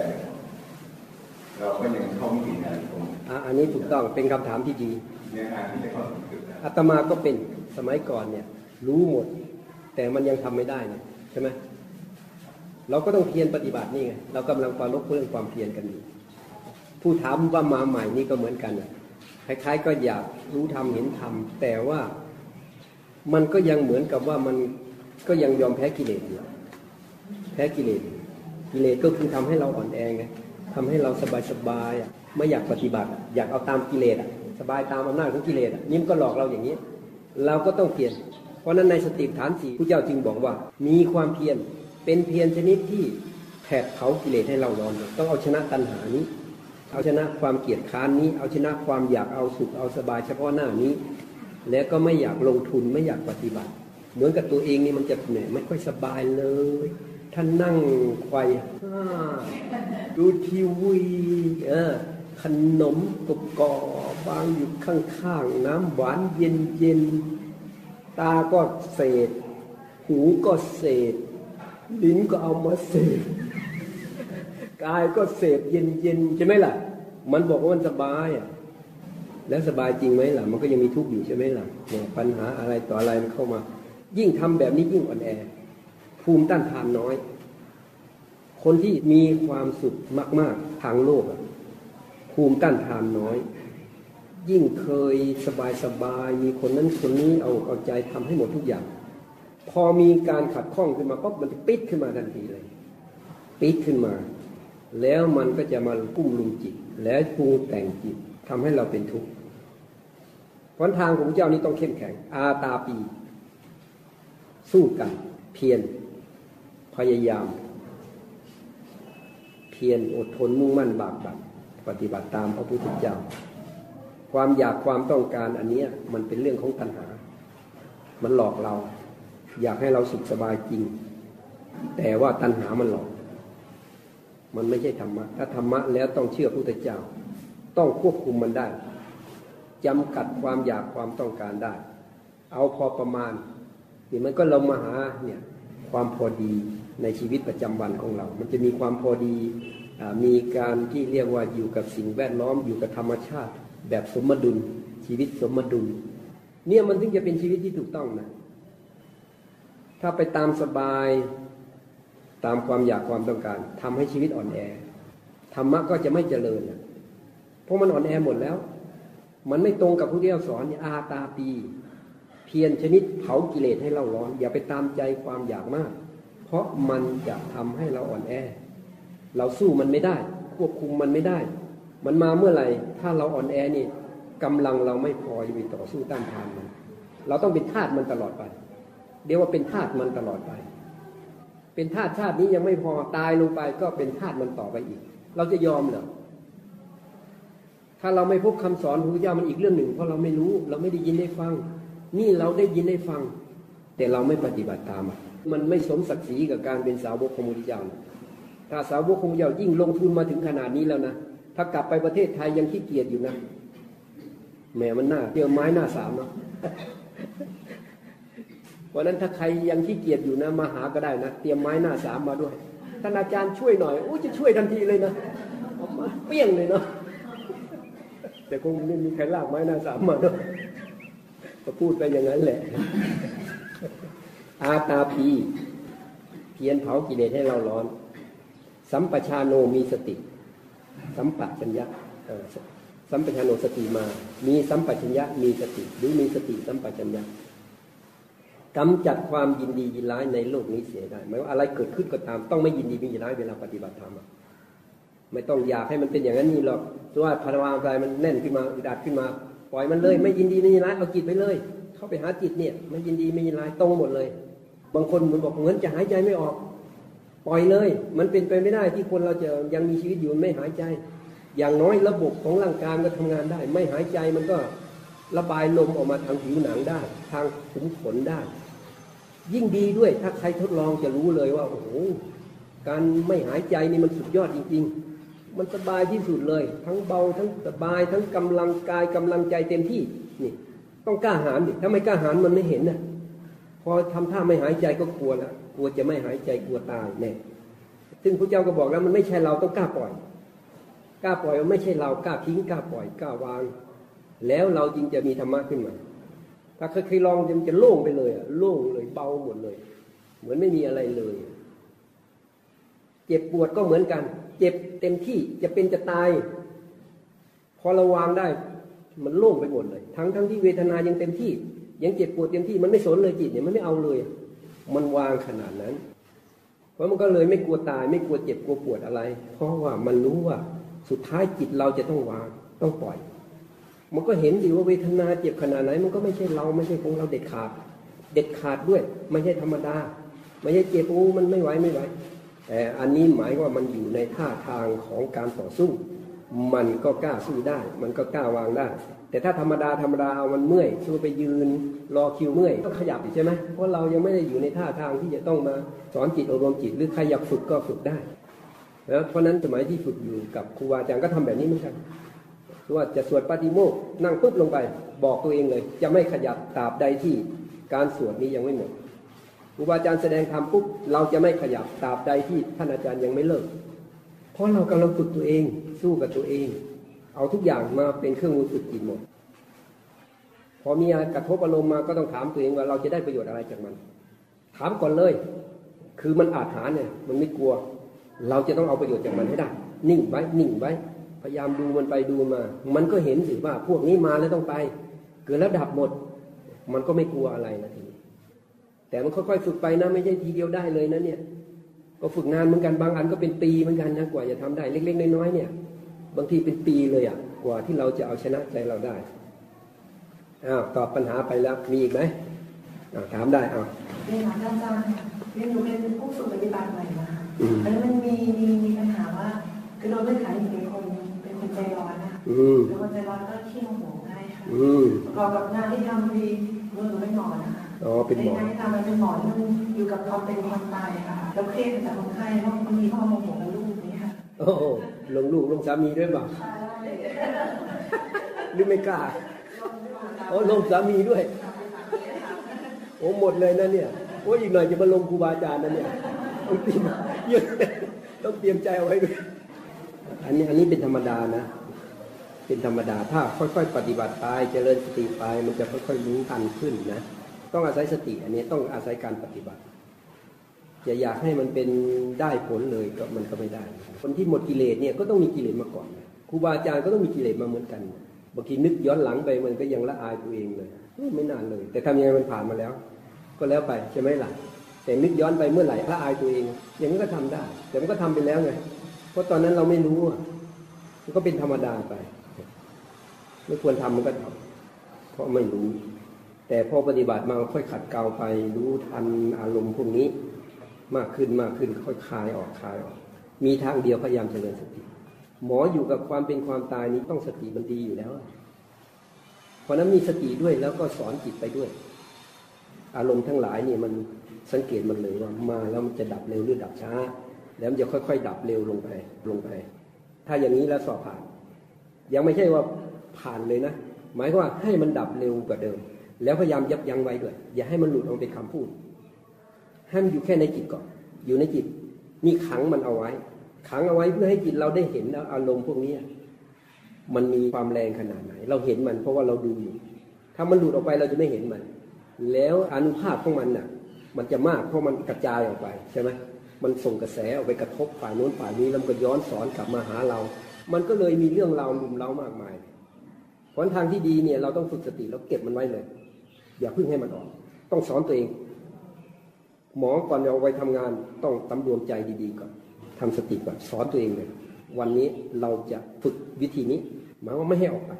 เราก็ยังเข้าไม่ถึงอะไรตรงอะอันนี้ถูกต้องเป็นคำถามที่ดีเนื้อหาที่จะเข้าถึงจุดนั้นอาตมาก็เป็นสมัยก่อนเนี่ย รู้หมด แต่มันยังทำไม่ได้เนี่ยใช่ไหมเราก็ต้องเพียรปฏิบัตินี่ไงเรากำลังปรารบเรื่องความเพียรกันอยู่ผู้ถามว่ามาใหม่นี่ก็เหมือนกันน่ะคล้ายๆก็อยากรู้ทำเห็นทำแต่ว่ามันก็ยังเหมือนกับว่ามันก็ยังยอมแพ้กิเลสอยู่แพ้กิเลสกิเลสก็คือทำให้เราอ่อนแอไง ทำให้เราสบายๆอะไม่อยากปฏิบัติ อยากเอาตามกิเลสอะสบายตามอำนาจของกิเลสอะนี่มันก็หลอกเราอย่างนี้ เราก็ต้องเปลี่ยน เพราะนั้นในสติฐานสี่ผู้เจ้าจึงบอกว่า มีความเพียรเป็นเพียรชนิดที่แผดเผากิเลสให้เรานอน ต้องเอาชนะตัณหานี้ เอาชนะความเกียดค้านนี้ เอาชนะความอยากเอาสุขเอาสบายเฉพาะหน้านี้ แล้วก็ไม่อยากลงทุนไม่อยากปฏิบัติ เหมือนกับตัวเองนี่มันจะเหนื่อยไม่ค่อยสบายเลย ท่านนั่งไขว่ห้าดูทีวีเออขนมกบกอบางอยู่ข้างๆ น้ำหวานเย็นๆ ตาก็เศษ หูก็เศษ ลิ้นก็เอามาเศษ กายก็เสพเย็นๆ ใช่ไหมล่ะ มันบอกว่ามันสบายอะแล้วสบายจริงไหมล่ะ มันก็ยังมีทุกข์อยู่ใช่ไหมล่ะเนี่ยปัญหาอะไรต่ออะไรมันเข้ามา ยิ่งทำแบบนี้ยิ่งอ่อนแอ ภูมิต้านทานน้อย คนที่มีความสุขมาก ๆ ทางโลกภูมิต้านทานน้อย ยิ่งเคยสบายสบายๆมีคนนั้นคนนี้เอาเอาใจทำให้หมดทุกอย่าง พอมีการขัดข้องขึ้นมาปั๊บมันจะปิดขึ้นมาทันทีเลย ปิดขึ้นมา แล้วมันก็จะมากุ้มลุมจิต แล้วปรุงแต่งจิตทำให้เราเป็นทุกข์หนทางของเจ้านี้ต้องเข้มแข็ง อาตาปี สู้กัน เพียร พยายาม เพียรอดทนมุ่งมั่นบากบั่นปฏิบัติตามพระพุทธเจ้า ความอยากความต้องการอันนี้มันเป็นเรื่องของตัณหา มันหลอกเรา อยากให้เราสุขสบายจริง แต่ว่าตัณหามันหลอก มันไม่ใช่ธรรมะ ถ้าธรรมะแล้วต้องเชื่อพระพุทธเจ้า ต้องควบคุมมันได้จำกัดความอยากความต้องการได้ เอาพอประมาณนี่มันก็เรามาหาเนี่ยความพอดี ในชีวิตประจำวันของเรา มันจะมีความพอดีมีการที่เรียกว่าอยู่กับสิ่งแวดล้อมอยู่กับธรรมชาติ แบบสมดุลชีวิตสมดุล เนี่ยมันถึงจะเป็นชีวิตที่ถูกต้องนะ ถ้าไปตามสบายตามความอยากความต้องการทำให้ชีวิตอ่อนแอธรรมะก็จะไม่เจริญนะเพราะมันอ่อนแอหมดแล้ว มันไม่ตรงกับพระเจ้าสอนอาตาปี เพียรชนิดเผากิเลสให้เราร้อน อย่าไปตามใจความอยากมาก ราะมันจะทำให้เราอ่อนแอ เราสู้มันไม่ได้ ควบคุมมันไม่ได้ มันมาเมื่อไหร่ถ้าเราอ่อนแอนี่กำลังเราไม่พอจะไปต่อสู้ต้านทานมัน เราต้องเป็นทาสมันตลอดไป เดี๋ยวว่าเป็นทาสมันตลอดไป เป็นทาสชาตินี้ยังไม่พอตายลงไปก็เป็นทาสมันต่อไปอีก เราจะยอมเหรอถ้าเราไม่พบคำสอนของพระเจ้ามันอีกเรื่องหนึ่ง เพราะเราไม่รู้ เราไม่ได้ยินได้ฟัง นี่เราได้ยินได้ฟัง แต่เราไม่ปฏิบัติตามอะ มันไม่สมศักดิ์ศรีกับการเป็นสาวกของพระพุทธเจ้านะถ้าสาวกของพระพุทธเจ้ายิ่งลงทุนมาถึงขนาดนี้แล้วนะถ้ากลับไปประเทศไทยยังขี้เกียจอยู่นะแหมมันหน้าเจอไม้หน้าสามเนาะเพราะนั้นถ้าใครยังขี้เกียจอยู่นะมาหาก็ได้นะ เตรียมไม้หน้าสามมาด้วยท่านอาจารย์ช่วยหน่อยโอ้จะช่วยทันทีเลยนะเอามาเปี้ยงเลยเนาะแต่คงไม่มีใครลากไม้หน้าสามมาด้วยก็พูดไปอย่างนั้นแหละ อาตาปี เพียนเผากิเลสให้เราร้อน สัมปชาโนมีสติ สัมปชัญญะสัมปชาโนสติมา มีสัมปชัญญะมีสติหรือมีสติสัมปชัญญะกำจัดความยินดียินร้ายในโลกนี้เสียได้หมายว่าอะไรเกิดขึ้นก็ตาม ต้องไม่ยินดีไม่ยินร้ายเวลาปฏิบัติธรรมไม่ต้องอยากให้มันเป็นอย่างนั้นนี่หรอกเพราะว่าพลังกายมันแน่นขึ้นมาอึดอัดขึ้นมา ปล่อยมันเลย ไม่ยินดีไม่ยินร้ายเอาจิตไปเลย เข้าไปหาจิตเนี่ยไม่ยินดีไม่ยินร้ายตรงหมดเลย บางคนมันบอกเหมือนจะหายใจไม่ออก ปล่อยเลย มันเป็นไปไม่ได้ที่คนเราจะยังมีชีวิตอยู่ไม่หายใจ อย่างน้อยระบบของร่างกายก็ทำงานได้ ไม่หายใจมันก็ระบายลมออกมาทางผิวหนังได้ ทางขุมขนได้ ยิ่งดีด้วยถ้าใครทดลองจะรู้เลยว่าโอ้โหการไม่หายใจนี่มันสุดยอดจริง ๆ มันสบายที่สุดเลย ทั้งเบาทั้งสบายทั้งกำลังกายกำลังใจเต็มที่นี่ ต้องกล้าหาญดิถ้าไม่กล้าหาญมันไม่เห็นนะ พอทำท่าไม่หายใจก็กลัวแล้วกลัวจะไม่หายใจกลัวตายแน่ซึ่งพระเจ้าก็บอกแล้วมันไม่ใช่เราต้องกล้าปล่อยกล้าปล่อยมันไม่ใช่เรากล้าทิ้งกล้าปล่อยกล้าวาง แล้วเราจึงจะมีธรรมะขึ้นมา ถ้าเคยลองมันจะโล่งไปเลยอะโล่งเลยเบาหมดเลย เหมือนไม่มีอะไรเลย เจ็บปวดก็เหมือนกัน เจ็บเต็มที่จะเป็นจะตาย พอเราวางได้ มันโล่งไปหมดเลย ทั้งทั้งที่เวทนายังเต็มที่ ยังเจ็บปวดเต็มที่มันไม่สนเลยจิตเนี่ยมันไม่เอาเลย มันวางขนาดนั้น เพราะมันก็เลยไม่กลัวตาย ไม่กลัวเจ็บกลัวปวดอะไร เพราะว่ามันรู้ว่าสุดท้ายจิตเราจะต้องวางต้องปล่อย มันก็เห็นดีว่าเวทนาเจ็บขนาดไหน มันก็ไม่ใช่เราไม่ใช่ของเราเด็ดขาด เด็ดขาดด้วยไม่ใช่ธรรมดาไม่ใช่เจ็บโอ้มันไม่ไหวไม่ไหวแต่อันนี้หมายว่ามันอยู่ในท่าทางของการต่อสู้ มันก็กล้าสู้ได้ มันก็กล้าวางได้ แต่ถ้าธรรมดาธรรมดาเอามันเมื่อยสู้ไปยืนรอคิวเมื่อยต้องขยับอีกใช่ไหมเพราะเรายังไม่ได้อยู่ในท่าทางที่จะต้องมาสอนจิตอบรมจิต หรือใครอยากฝึกก็ฝึกได้นะเพราะนั้นสมัยที่ฝึกอยู่กับครูบาอาจารย์ก็ทำแบบนี้เหมือนกันว่าจะสวดปาฏิโมกข์นั่งปุ๊บลงไป บอกตัวเองเลย จะไม่ขยับตราบใดที่การสวดนี้ยังไม่หมดครูบาอาจารย์แสดงธรรมปุ๊บเราจะไม่ขยับตราบใดที่ท่านอาจารย์ยังไม่เลิก เพราะเรากำลังฝึกตัวเองสู้กับตัวเอง เอาทุกอย่างมาเป็นเครื่องมือฝึกจิตหมด พอมีกระทบอารมณ์มาก็ต้องถามตัวเองว่าเราจะได้ประโยชน์อะไรจากมัน ถามก่อนเลย คือมันอาถรรพ์เนี่ย มันไม่กลัว เราจะต้องเอาประโยชน์จากมันให้ได้ นิ่งไว้ นิ่งไว้ พยายามดูมันไปดูมา มันก็เห็นสิว่า พวกนี้มาแล้วต้องไป เกิดแล้วดับหมด มันก็ไม่กลัวอะไรนะทีนี้แต่มันค่อยๆฝึกไปนะ ไม่ใช่ทีเดียวได้เลยนะเนี่ย ก็ฝึกงานเหมือนกัน บางอันก็เป็นปีเหมือนกันนะ กว่าจะทำได้ เล็กๆน้อยๆเนี่ย บางทีเป็นปีเลยอะ กว่าที่เราจะเอาชนะใจเราได้อ้าวตอบปัญหาไปแล้วมีอีกไหมอ้าวถามได้อ้าวเรียนถามอาจารย์ค่ะเรียนหนูเป็นผู้ฝึกปฏิบัติใหม่นะคะอืมแล้วมันมีมีมีปัญหาว่าคือเราเป็นขายเป็นคนเป็นคนใจร้อนนะคะอืมเป็นคนใจร้อนก็ขี้โมโหง่ายค่ะอืมประกอบกับงานที่ทำดีเมื่อหนูเป็นหมอนะคะอ๋อเป็นหมองานที่ทำมันเป็นหมอที่มันอยู่กับความเป็นความตายอะค่ะแล้วเครียดจากคนไข้เพราะบางทีเขาโมโห โอ้โหลงลูกลงสามีด้วยเปล่าหรือไม่กล้าโอ้ลงสามีด้วย โอ้หมดเลยนะเนี่ยโอ้อีกหน่อยจะมาลงครูบาอาจารย์นะเนี่ยต้องเตรียมเยอะต้องเตรียมใจเอาไว้ด้วยอันนี้อันนี้เป็นธรรมดานะ เป็นธรรมดาถ้าค่อย ๆ ปฏิบัติไปเจริญสติไปมันจะค่อยๆรู้ทันขึ้นนะ ต้องอาศัยสติ อันนี้ต้องอาศัยการปฏิบัติ อย่าอยากให้มันเป็นได้ผลเลยก็มันก็ไม่ได้ คนที่หมดกิเลสเนี่ยก็ต้องมีกิเลสมาก่อนครูบาอาจารย์ก็ต้องมีกิเลสมาเหมือนกันบางทีนึกย้อนหลังไปมันก็ยังละอายตัวเองเลยไม่นานเลย แต่ทำยังไงมันผ่านมาแล้ว ก็แล้วไปใช่ไหมล่ะแต่นึกย้อนไปเมื่อไหร่ละอายตัวเอง อย่างนั้นก็ทำได้ แต่มันก็ทำไปแล้วไงเพราะตอนนั้นเราไม่รู้มันก็เป็นธรรมดาไปไม่ควรทำมันก็ทำเพราะไม่รู้ แต่พอปฏิบัติมาค่อยขัดเกลาไปรู้ทันอารมณ์พวกนี้ มากขึ้นมากขึ้นค่อยคลายออกคลายออก มีทางเดียวพยายามเจริญสติ หมออยู่กับความเป็นความตายนี้ต้องสติมันดีอยู่แล้ว เพราะนั้นมีสติด้วยแล้วก็สอนจิตไปด้วย อารมณ์ทั้งหลายนี่มันสังเกตมันเลยว่ามาแล้วมันจะดับเร็วหรือดับช้า แล้วมันจะค่อย ๆ ดับเร็วลงไปลงไป ถ้าอย่างนี้แล้วสอบผ่าน ยังไม่ใช่ว่าผ่านเลยนะ หมายความว่าให้มันดับเร็วกว่าเดิม แล้วพยายามยับยั้งไว้ด้วย อย่าให้มันหลุดออกเป็นคำพูด ให้มันอยู่แค่ในจิตก่อน อยู่ในจิต นี่ขังมันเอาไว้ ขังเอาไว้เพื่อให้จิตเราได้เห็นอารมณ์พวกนี้มันมีความแรงขนาดไหน เราเห็นมันเพราะว่าเราดูอยู่ ถ้ามันหลุดออกไปเราจะไม่เห็นมัน แล้วอนุภาพของมันน่ะ มันจะมากเพราะมันกระจายออกไปใช่ไหมมันส่งกระแสออกไปกระทบฝ่ายโน้นฝ่ายนี้แล้วมันก็ย้อนสอนกลับมาหาเรา มันก็เลยมีเรื่องราวลุมเล้ามากมายเพราะทางที่ดีเนี่ยเราต้องฝึกสติแล้วเก็บมันไว้เลย อย่าเพิ่งให้มันออก ต้องสอนตัวเอง หมอก่อนจะเอาไว้ทำงานต้องตำรวมใจดีๆก่อนทำสติก่อนสอนตัวเองเลยวันนี้เราจะฝึกวิธีนี้หมายว่าไม่ให้ออกไป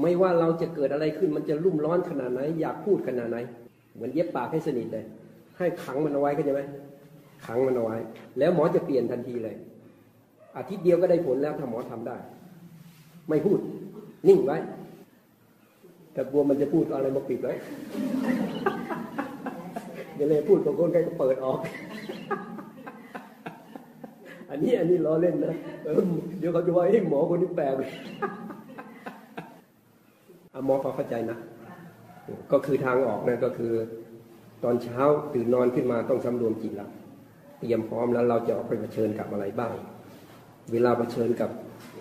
ไม่ว่าเราจะเกิดอะไรขึ้นมันจะรุ่มร้อนขนาดไหน อยากพูดขนาดไหน เหมือนเย็บปากให้สนิทเลย ให้ขังมันเอาไว้เข้าใจไหมขังมันเอาไว้ แล้วหมอจะเปลี่ยนทันทีเลย อาทิตย์เดียวก็ได้ผลแล้วถ้าหมอทำได้ ไม่พูด นิ่งไว้แต่กลัวมันจะพูดอะไรมาปิดไว้ ดี๋ยวเลยพูดบางคนใครก็เปิดออก อันนี้อันนี้ล้อเล่นนะเเดี๋ยวเขาจะว่าไอ้หมอคนนี้แปลกเอะหมอพอเข้าใจนะ ก็คือทางออกนะก็คือ ตอนเช้าตื่นนอนขึ้นมาต้องสำรวมจิตละเตรียมพร้อมแล้วเราจะออกไปเผชิญกับอะไรบ้าง เวลาเผชิญกับ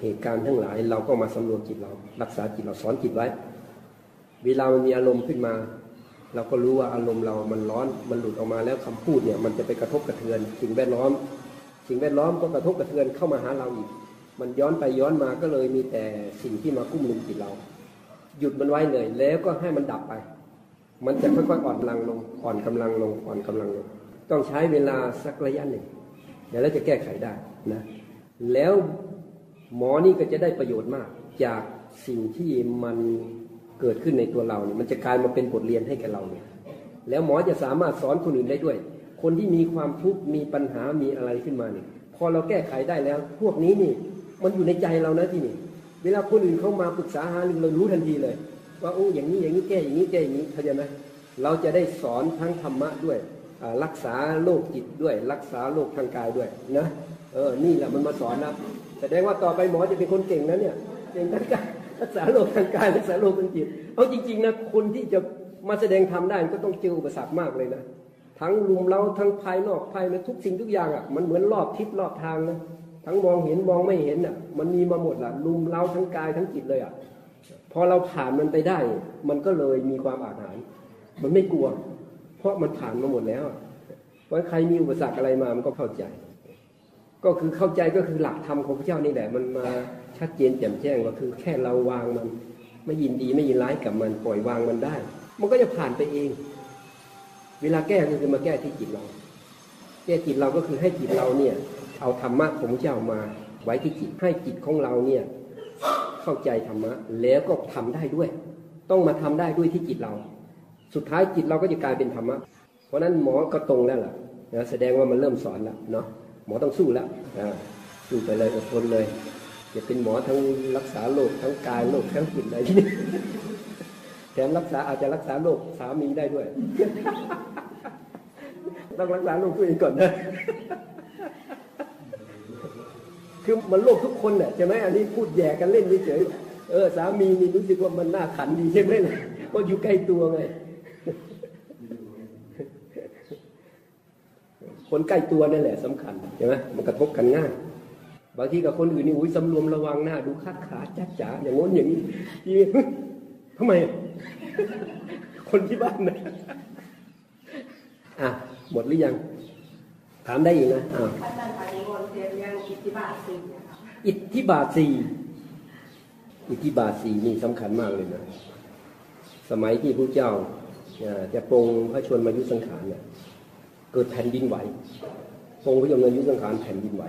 เหตุการณ์ทั้งหลาย เราก็มาสำรวมจิตเรา รักษาจิตเราสอนจิตไว้ เวลามันมีอารมณ์ขึ้นมา เราก็รู้ว่าอารมณ์เรามันร้อน มันหลุดออกมาแล้วคำพูดเนี่ยมันจะไปกระทบกระเทือนสิ่งแวดล้อม สิ่งแวดล้อมก็กระทบกระเทือนเข้ามาหาเราอีก มันย้อนไปย้อนมาก็เลยมีแต่สิ่งที่มากุ้มลุมจิตเรา หยุดมันไว้เลย แล้วก็ให้มันดับไป มันจะค่อยๆอ่อนกำลังลง อ่อนกำลังลง อ่อนกำลังลง ต้องใช้เวลาสักระยะหนึ่ง เดี๋ยวเราจะแก้ไขได้นะ แล้วหมอนี่ก็จะได้ประโยชน์มาก จากสิ่งที่มัน เกิดขึ้นในตัวเราเนี่ยมันจะกลายมาเป็นบทเรียนให้แก่เราเนี่ยแล้วหมอจะสามารถสอนคนอื่นได้ด้วย คนที่มีความทุกข์มีปัญหามีอะไรขึ้นมาเนี่ยพอเราแก้ไขได้แล้ว พวกนี้นี่ มันอยู่ในใจเรานะที่นี่ เวลาคนอื่นเข้ามาปรึกษาหารือเรารู้ทันทีเลย ว่าโอ้อย่างนี้อย่างนี้แก้อย่างนี้แก้อย่างนี้เข้าใจไหมเราจะได้สอนทั้งธรรมะด้วยรักษาโรคจิตด้วย รักษาโรคทางกายด้วยนะเออนี่แหละมันมาสอนนะแสดงว่าต่อไปหมอจะเป็นคนเก่งนะเนี่ยเก่งทั้งการ รักษาโรคทางกายรักษาโรคทางจิตเอาจริง ๆนะคนที่จะมาแสดงทำได้ก็ต้องเจออุปสรรคมากเลยนะทั้งลุมเราทั้งภายนอกภายในทุกสิ่งทุกอย่างอะมันเหมือนรอบทิศรอบทางนะทั้งมองเห็นมองไม่เห็นอะ มันมีมาหมดละลุมเราทั้งกายทั้งจิตเลยอะพอเราผ่านมันไปได้ มันก็เลยมีความอาถรรพ์มันไม่กลัว เพราะมันผ่านมาหมดแล้วเพราะใครมีอุปสรรคอะไรมามันก็เข้าใจ ก็คือเข้าใจก็คือหลักธรรมของพระเจ้านี่แหละมันมา ชัดเจนแจ่มแจ้งก็คือแค่เราวางมัน ไม่ยินดีไม่ยินร้ายกับมันปล่อยวางมันได้ มันก็จะผ่านไปเอง เวลาแก้ก็คือมาแก้ที่จิตเรา แก้จิตเราก็คือให้จิตเราเนี่ย เอาธรรมะของพระเจ้ามาไว้ที่จิตให้จิตของเราเนี่ยเข้าใจธรรมะแล้วก็ทำได้ด้วย ต้องมาทำได้ด้วยที่จิตเรา สุดท้ายจิตเราก็จะกลายเป็นธรรมะ เพราะนั้นหมอก็ตรงแล้วล่ะนะแสดงว่ามันเริ่มสอนแล้วเนาะหมอต้องสู้แล้วสู้ไปเลยอดทนเลย จะเป็นหมอทั้งรักษาโรคทั้งกายโรคทั้งจิตอะไรที่นี่แถมรักษาอาจจะรักษาโรคสามีได้ด้วย ต้องรักษาโรคตัวเองก่อนนะคือมันโรคทุกคนเนี่ยใช่ไหมอันนี้พูดแย่กันเล่นเฉยเออสามีนี่รู้สึกว่ามันน่าขันดีใช่ไหมล่ะเพราะอยู่ใกล้ตัวไงคนใกล้ตัวนั่นแหละสำคัญใช่ไหมมันกระทบกันง่าย บางทีกับคนอื่นนี่อุ้ยสำรวมระวังหน้าดูคัดขาจ้าจ๋าอย่างง้นอย่างนี้ทีนี้ทำไม คนที่บ้านนะอะหมดหรือยัง ถามได้อีกนะอ้าวอาจารย์ปานิมนต์เรียนเรื่องอิทธิบาทสี่อิทธิบาทสี่อิทธิบาทสี่นี่สำคัญมากเลยนะสมัยที่พระเจ้าจะปรงพระชนมายุสังขารเนี่ยเกิดแผ่นดินไหวปรงพระชนายุสังขารแผ่นดินไหว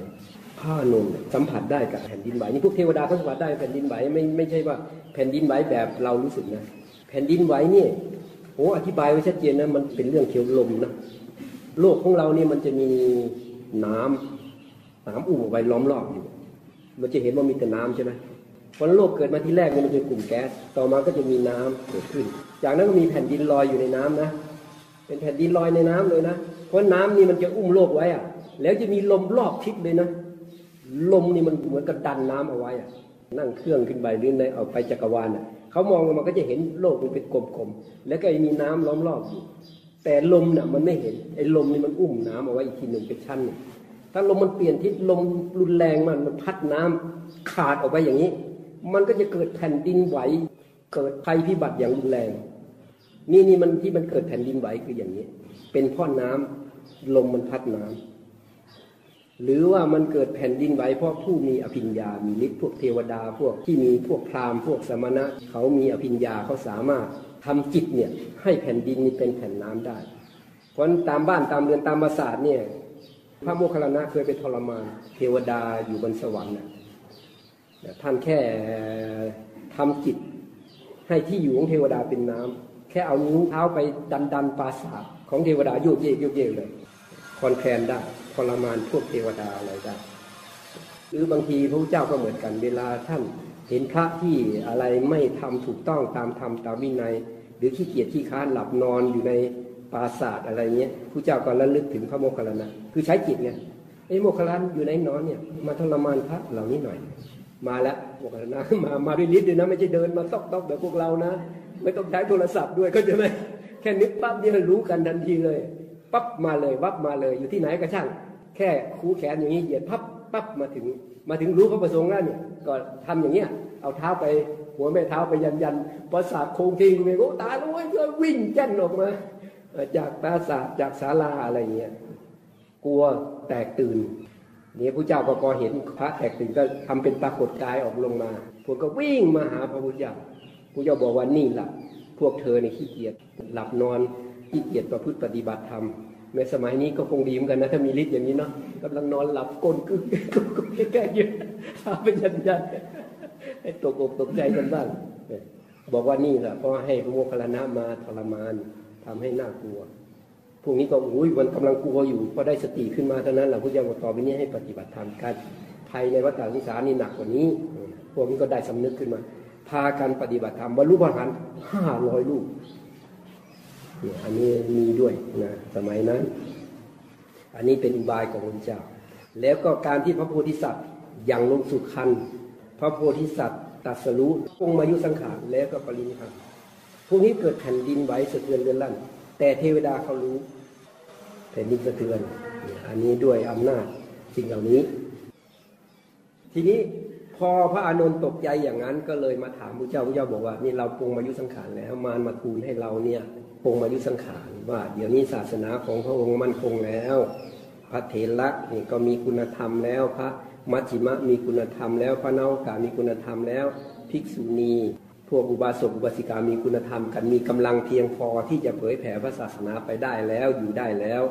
พระอานนท์เนี่ยสัมผัสได้กับแผ่นดินไหวนี่พวกเทวดาเขาสัมผัสได้แผ่นดินไหวไม่ไม่ใช่ว่าแผ่นดินไหวแบบเรารู้สึกนะแผ่นดินไหวนี่โอ้อธิบายไว้ชัดเจนนะมันเป็นเรื่องเกี่ยวลมนะโลกของเราเนี่ยมันจะมีน้ำน้ำอุ่มไว้ล้อมรอบอยู่มันจะเห็นว่ามีแต่น้ำใช่ไหมพอโลกเกิดมาที่แรกมันเป็นกลุ่มแก๊ส ต่อมาก็จะมีน้ำเกิดขึ้น จากนั้นก็มีแผ่นดินลอยอยู่ในน้ำนะ เป็นแผ่นดินลอยในน้ำเลยนะ เพราะน้ำนี่มันจะอุ้มโลกไว้อะแล้วจะมีลมรอบทิศเลยนะ ลมนี่มันเหมือนกับดันน้ำเอาไว้อะนั่งเครื่องขึ้นไปหรือในเอาไปจักรวาลน่ะเขามองลงมาก็จะเห็นโลกมันเป็นกลมๆแล้วก็มีน้ำล้อมรอบอยู่แต่ลมน่ะมันไม่เห็นไอ้ลมนี่มันอุ้มน้ำเอาไว้อีกทีหนึ่งเป็นชั้นถ้าลมมันเปลี่ยนทิศลมรุนแรงมันมันพัดน้ำขาดออกไปอย่างนี้ มันก็จะเกิดแผ่นดินไหว เกิดภัยพิบัติอย่างรุนแรง นี่นี่มันที่มันเกิดแผ่นดินไหวคืออย่างนี้ เป็นพ่อน้ำลมมันพัดน้ำ หรือว่ามันเกิดแผ่นดินไหวเพราะผู้มีอภิญญา มีฤทธิ์พวกเทวดาพวกที่มีพวกพราหมณ์พวกสมณะ เขามีอภิญญาเขาสามารถทำจิตเนี่ยให้แผ่นดินนี้เป็นแผ่นน้ำได้ เพราะตามบ้านตามเรือนตามปราสาทเนี่ยพระโมคคัลลานะเคยไปทรมาน เทวดาอยู่บนสวรรค์น่ะท่านแค่ทำจิตให้ที่อยู่ของเทวดาเป็นน้ำแค่เอานิ้วเท้าไปดันดันปราสาทของเทวดาโยกเยกโยกเยกเลยคอนแคลนได้ ทรมานพวกเทวดาอะไรได้หรือบางทีพระเจ้าก็เหมือนกันเวลาท่านเห็นพระที่อะไรไม่ทำถูกต้องตามธรรมตามวินัย หรือขี้เกียจขี้ค้านหลับนอนอยู่ในปราสาทอะไรเงี้ยพระเจ้าก็ระลึกถึงพระโมคคัลลานะคือใช้จิตไงไอ้โมคคัลลานอยู่ในนอนเนี่ยมาทรมานพระเหล่านี้หน่อย มาแล้วโมคคัลลานะมามาด้วยฤทธิ์ด้วยนะไม่ใช่เดินมาตอกตอกแบบพวกเรานะ ไม่ต้องใช้โทรศัพท์ด้วยก็จะไหมแค่นึกปั๊บเดียรู้กันทันทีเลย ปั๊บมาเลยวับมาเลยอยู่ที่ไหนก็ช่าง แค่คูแขนอย่างนี้เหยียดพับปั๊บมาถึง มาถึงรู้พระประสงค์แล้วเนี่ย ก็ทำอย่างเงี้ยเอาเท้าไปหัวแม่เท้าไปยันยันประสาทโคงทิ้งไปโอ้ตายแล้วเว้ยก็วิ่งแจ้นออกมา จากปราสาทจากศาลาอะไรเงี้ยกลัวแตกตื่นเนี่ยพระเจ้าก็พอเห็นพระแตกตื่นก็ทำเป็นปรากฏกายออกลงมา พวกก็วิ่งมาหาพระพุทธเจ้าพระเจ้าบอกว่านี่แหละพวกเธอเนี่ยขี้เกียจหลับนอน ขี้เกียจประพฤติปฏิบัติธรรมในสมัยนี้ก็คงดีเหมือนกันนะ ถ้ามีฤทธิ์อย่างนี้เนาะกำลังนอนหลับกลนกึกกึกกึกแก้ๆอยู่ทำเป็นยันยันให้ตกอกตกใจกันบ้างบอกว่านี่แหละเพราะให้พระโมคคัลลานะมาทรมานทำให้น่ากลัว พวกนี้ก็อุ้ยมันกำลังกลัวอยู่พอได้สติขึ้นมาเท่านั้นแหละพระเจ้าบอกต่อไปนี้ให้ปฏิบัติธรรมกันภัยในวัฏสงสารนี่หนักกว่านี้ พวกนี้ก็ได้สำนึกขึ้นมา พากันปฏิบัติธรรมบรรลุพระหันห้าร้อยลูก อันนี้มีด้วยนะสมัยนั้น อันนี้เป็นอุบายของพระเจ้า แล้วก็การที่พระโพธิสัตว์ยังลงสู่คันพระโพธิสัตว์ตรัสรู้ปรงมายุสังขารแล้วก็ปรินิพพานพวกนี้เกิดแผ่นดินไหวสะเทือนเรือนลั่น แต่เทวดาเขารู้แผ่นดินสะเทือน อันนี้ด้วยอำนาจสิ่งเหล่านี้ ทีนี้ พอพระอานนท์ตกใจอย่างนั้นก็เลยมาถามพระเจ้าพระเจ้าบอกว่านี่เราปรุงมายุสังขารแล้วมารมาทูลให้เราเนี่ยปรุงมายุสังขารว่า เดี๋ยวนี้ศาสนาของพระองค์มั่นคงแล้ว พระเถระนี่ก็มีคุณธรรมแล้วพระมัชฌิมะมีคุณธรรมแล้วพระนาวกามีคุณธรรมแล้ว ภิกษุณี พวกอุบาสกอุบาสิกามีคุณธรรมกันมีกำลังเพียงพอที่จะเผยแผ่พระศาสนาไปได้แล้วอยู่ได้แล้ว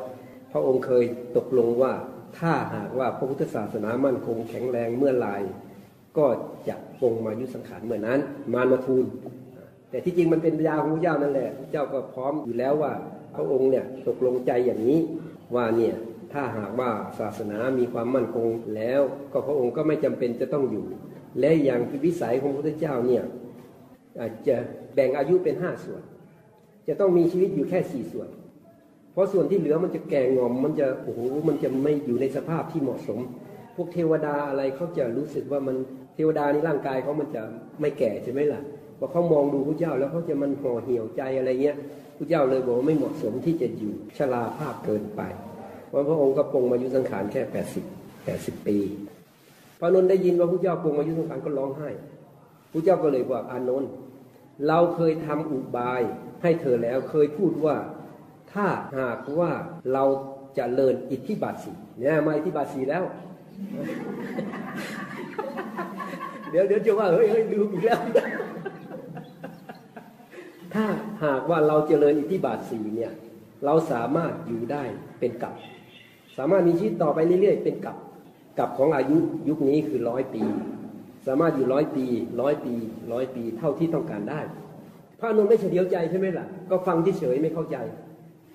พระองค์เคยตกลงว่าถ้าหากว่าพระพุทธศาสนามั่นคงแข็งแรงเมื่อไหร่ ก็จะปงมายุสังขารเมื่อนั้น มารมาทูล แต่ที่จริงมันเป็นปัญญาของพระเจ้านั่นแหละพระเจ้าก็พร้อมอยู่แล้วว่าพระองค์เนี่ยตกลงใจอย่างนี้ว่าเนี่ยถ้าหากว่าศาสนามีความมั่นคงแล้วก็พระองค์ก็ไม่จำเป็นจะต้องอยู่ และอย่างวิสัยของพระพุทธเจ้าเนี่ยอาจจะแบ่งอายุเป็นห้าส่วน จะต้องมีชีวิตอยู่แค่สี่ส่วน เพราะส่วนที่เหลือมันจะแก่งอมมันจะโอ้โหมันจะไม่อยู่ในสภาพที่เหมาะสม วกเทวดาอะไรเขาจะรู้สึกว่ามันเทวดาในร่างกายเขามันจะไม่แก่ใช่ไหมล่ะพอเขามองดูพระเจ้าแล้วเขาจะมันห่อเหี่ยวใจอะไรเงี้ยพระเจ้าเลยบอกว่าไม่เหมาะสมที่จะอยู่ชราภาพเกินไปเพราะพระองค์ก็ปรงมายุสังขารแค่แปดสิบแปดสิบปี พระอานนท์ได้ยินว่าพระเจ้าปรงอายุสังสารก็ร้องไห้พระเจ้าก็เลยบอกอานนท์เราเคยทำอุบายให้เธอแล้วเคยพูดว่าถ้าหากว่าเราจะเลินอิทธิบาทสีเนี่ยมาอิทธิบาทสีแล้ว เดี๋ยวเดี๋ยวจะว่าเฮ้ยเฮ้ยลืมอีกแล้ว ถ้าหากว่าเราเจริญอิทธิบาทสีเนี่ย เราสามารถอยู่ได้เป็นกับ สามารถมีชีวิตต่อไปเรื่อยๆ เป็นกับกับของอายุยุคนี้คือร้อยปี สามารถอยู่ร้อยปีร้อยปีร้อยปีเท่าที่ต้องการได้ พระอนุนไม่เฉลียวใจใช่ไหมล่ะ ก็ฟังเฉยไม่เข้าใจ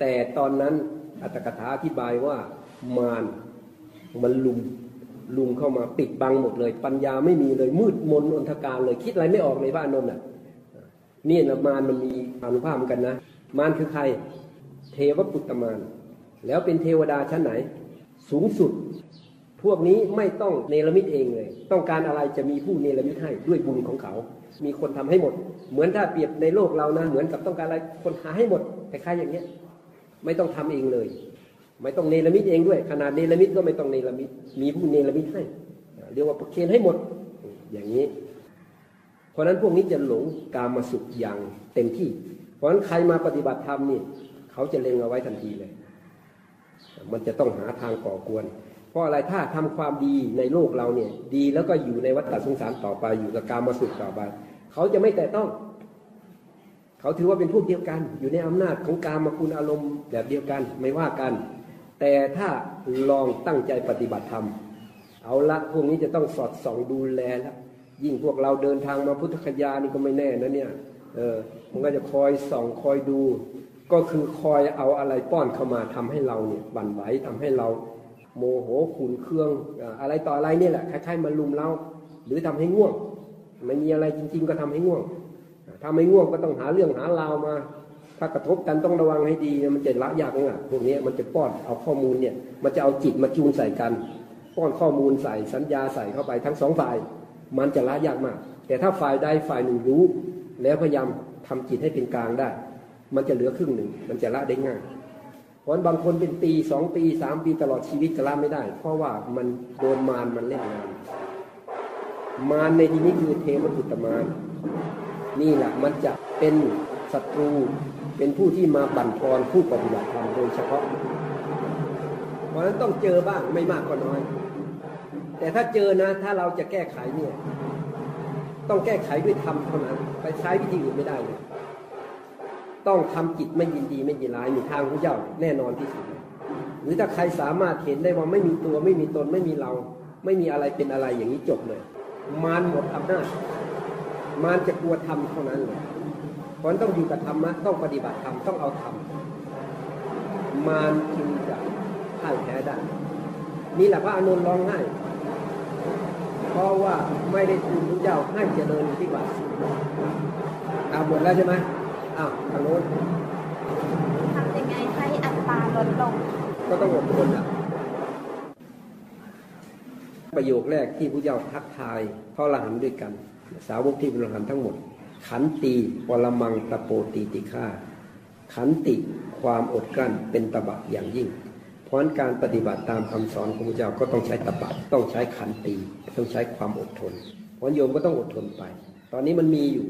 แต่ตอนนั้นอัตถกถาอธิบายว่ามารมันลุม ลุมเข้ามาปิดบังหมดเลย ปัญญาไม่มีเลยมืดมนอนทการเลย คิดอะไรไม่ออกเลยพระอานนท์อะนี่นะมารมันมีอนุภาพกันนะ มารคือใคร เทวปุตตมารแล้วเป็นเทวดาชั้นไหน สูงสุด พวกนี้ไม่ต้องเนรมิตเองเลย ต้องการอะไรจะมีผู้เนรมิตให้ด้วยบุญของเขา มีคนทำให้หมด เหมือนถ้าเปรียบในโลกเรานะ เหมือนกับต้องการอะไรคนหาให้หมดคล้ายๆอย่างเงี้ย ไม่ต้องทำเองเลย ไม่ต้องเนรมิตเองด้วย ขนาดเนรมิตก็ไม่ต้องเนรมิตมีผู้เนรมิตให้ เรียกว่าประเคนให้หมด อย่างนี้ เพราะนั้นพวกนี้จะหลงกามาสุขอย่างเต็มที่ เพราะนั้นใครมาปฏิบัติธรรมนี่เขาจะเล็งเอาไว้ทันทีเลย มันจะต้องหาทางก่อกวน เพราะอะไรถ้าทำความดีในโลกเราเนี่ย ดีแล้วก็อยู่ในวัฏฏะสงสารต่อไปอยู่กับกามาสุขต่อไปเขาจะไม่แต่ต้องเขาถือว่าเป็นพวกเดียวกัน อยู่ในอำนาจของกามาคุณอารมณ์แบบเดียวกัน ไม่ว่ากัน แต่ถ้าลองตั้งใจปฏิบัติธรรม เอาละพวกนี้จะต้องสอดส่องดูแลแล้วยิ่งพวกเราเดินทางมาพุทธคยานี่ก็ไม่แน่นะเนี่ยเออมันก็จะคอยส่องคอยดู ก็คือคอยเอาอะไรป้อนเข้ามาทำให้เราเนี่ยบั่นไหวทำให้เราโมโหขุนเคืองอะไรต่ออะไรนี่แหละคล้ายๆมาลุมเราหรือทำให้ง่วง ไม่มีอะไรจริง ๆ ก็ทำให้ง่วงถ้าไม่ง่วงก็ต้องหาเรื่องหาราวมา ถ้ากระทบกันต้องระวังให้ดีมันจะละยากนะพวกนี้มันจะป้อนเอาข้อมูลเนี่ย มันจะเอาจิตมาจูนใส่กัน ป้อนข้อมูลใส่สัญญาใส่เข้าไปทั้งสองฝ่าย มันจะละยากมาก แต่ถ้าฝ่ายใดฝ่ายหนึ่งรู้ แล้วพยายามทำจิตให้เป็นกลางได้ มันจะเหลือครึ่งหนึ่ง มันจะละได้ง่ายเพราะบางคนเป็นปีสองปีสามปีตลอดชีวิตจะละไม่ได้ เพราะว่ามันโดนมารมันเล่นงานมารในที่นี้คือเทวปุตตมารนี่แหละมันจะเป็น ศัตรู เป็นผู้ที่มาบั่นทอนผู้ปฏิบัติธรรมโดยเฉพาะ เพราะฉะนั้นต้องเจอบ้างไม่มากก็น้อย แต่ถ้าเจอนะ ถ้าเราจะแก้ไขเนี่ย ต้องแก้ไขด้วยธรรมเท่านั้น ไปใช้วิธีอื่นไม่ได้เลยต้องทำจิตไม่ยินดีไม่ยินร้ายมีทางพระเจ้าแน่นอนที่สุดหรือถ้าใครสามารถเห็นได้ว่าไม่มีตัวไม่มีตนไม่มีเรา ไม่มีอะไรเป็นอะไรอย่างนี้จบเลย มารหมดอำนาจมารจะกลัวธรรมเท่านั้นเลย ราะต้องอยู่กับธรรมะต้องปฏิบัติธรรมต้องเอาธรรมมารจึงจะพ่ายแพ้ได้นี่แหละพระอานนท์ร้องไห้เพราะว่าไม่ได้ทูลพระเจ้าให้เจริญที่บาทอ่าหมดแล้วใช่ไหมอ้าวทางโน้นทำยังไงให้อัตราลดลง ก็ต้องอดทนอะประโยคแรกที่พระเจ้าทักทายพระอรหันต์ด้วยกัน สาวกที่เป็นอรหันต์ทั้งหมด ขันตีปรมังตะโปตีติฆาขันติความอดกลั้นเป็นตบะอย่างยิ่ง เพราะการปฏิบัติตามคำสอนของพระเจ้าก็ต้องใช้ตบะต้องใช้ขันตีต้องใช้ความอดทนเพราะโยมก็ต้องอดทนไป ตอนนี้มันมีอยู่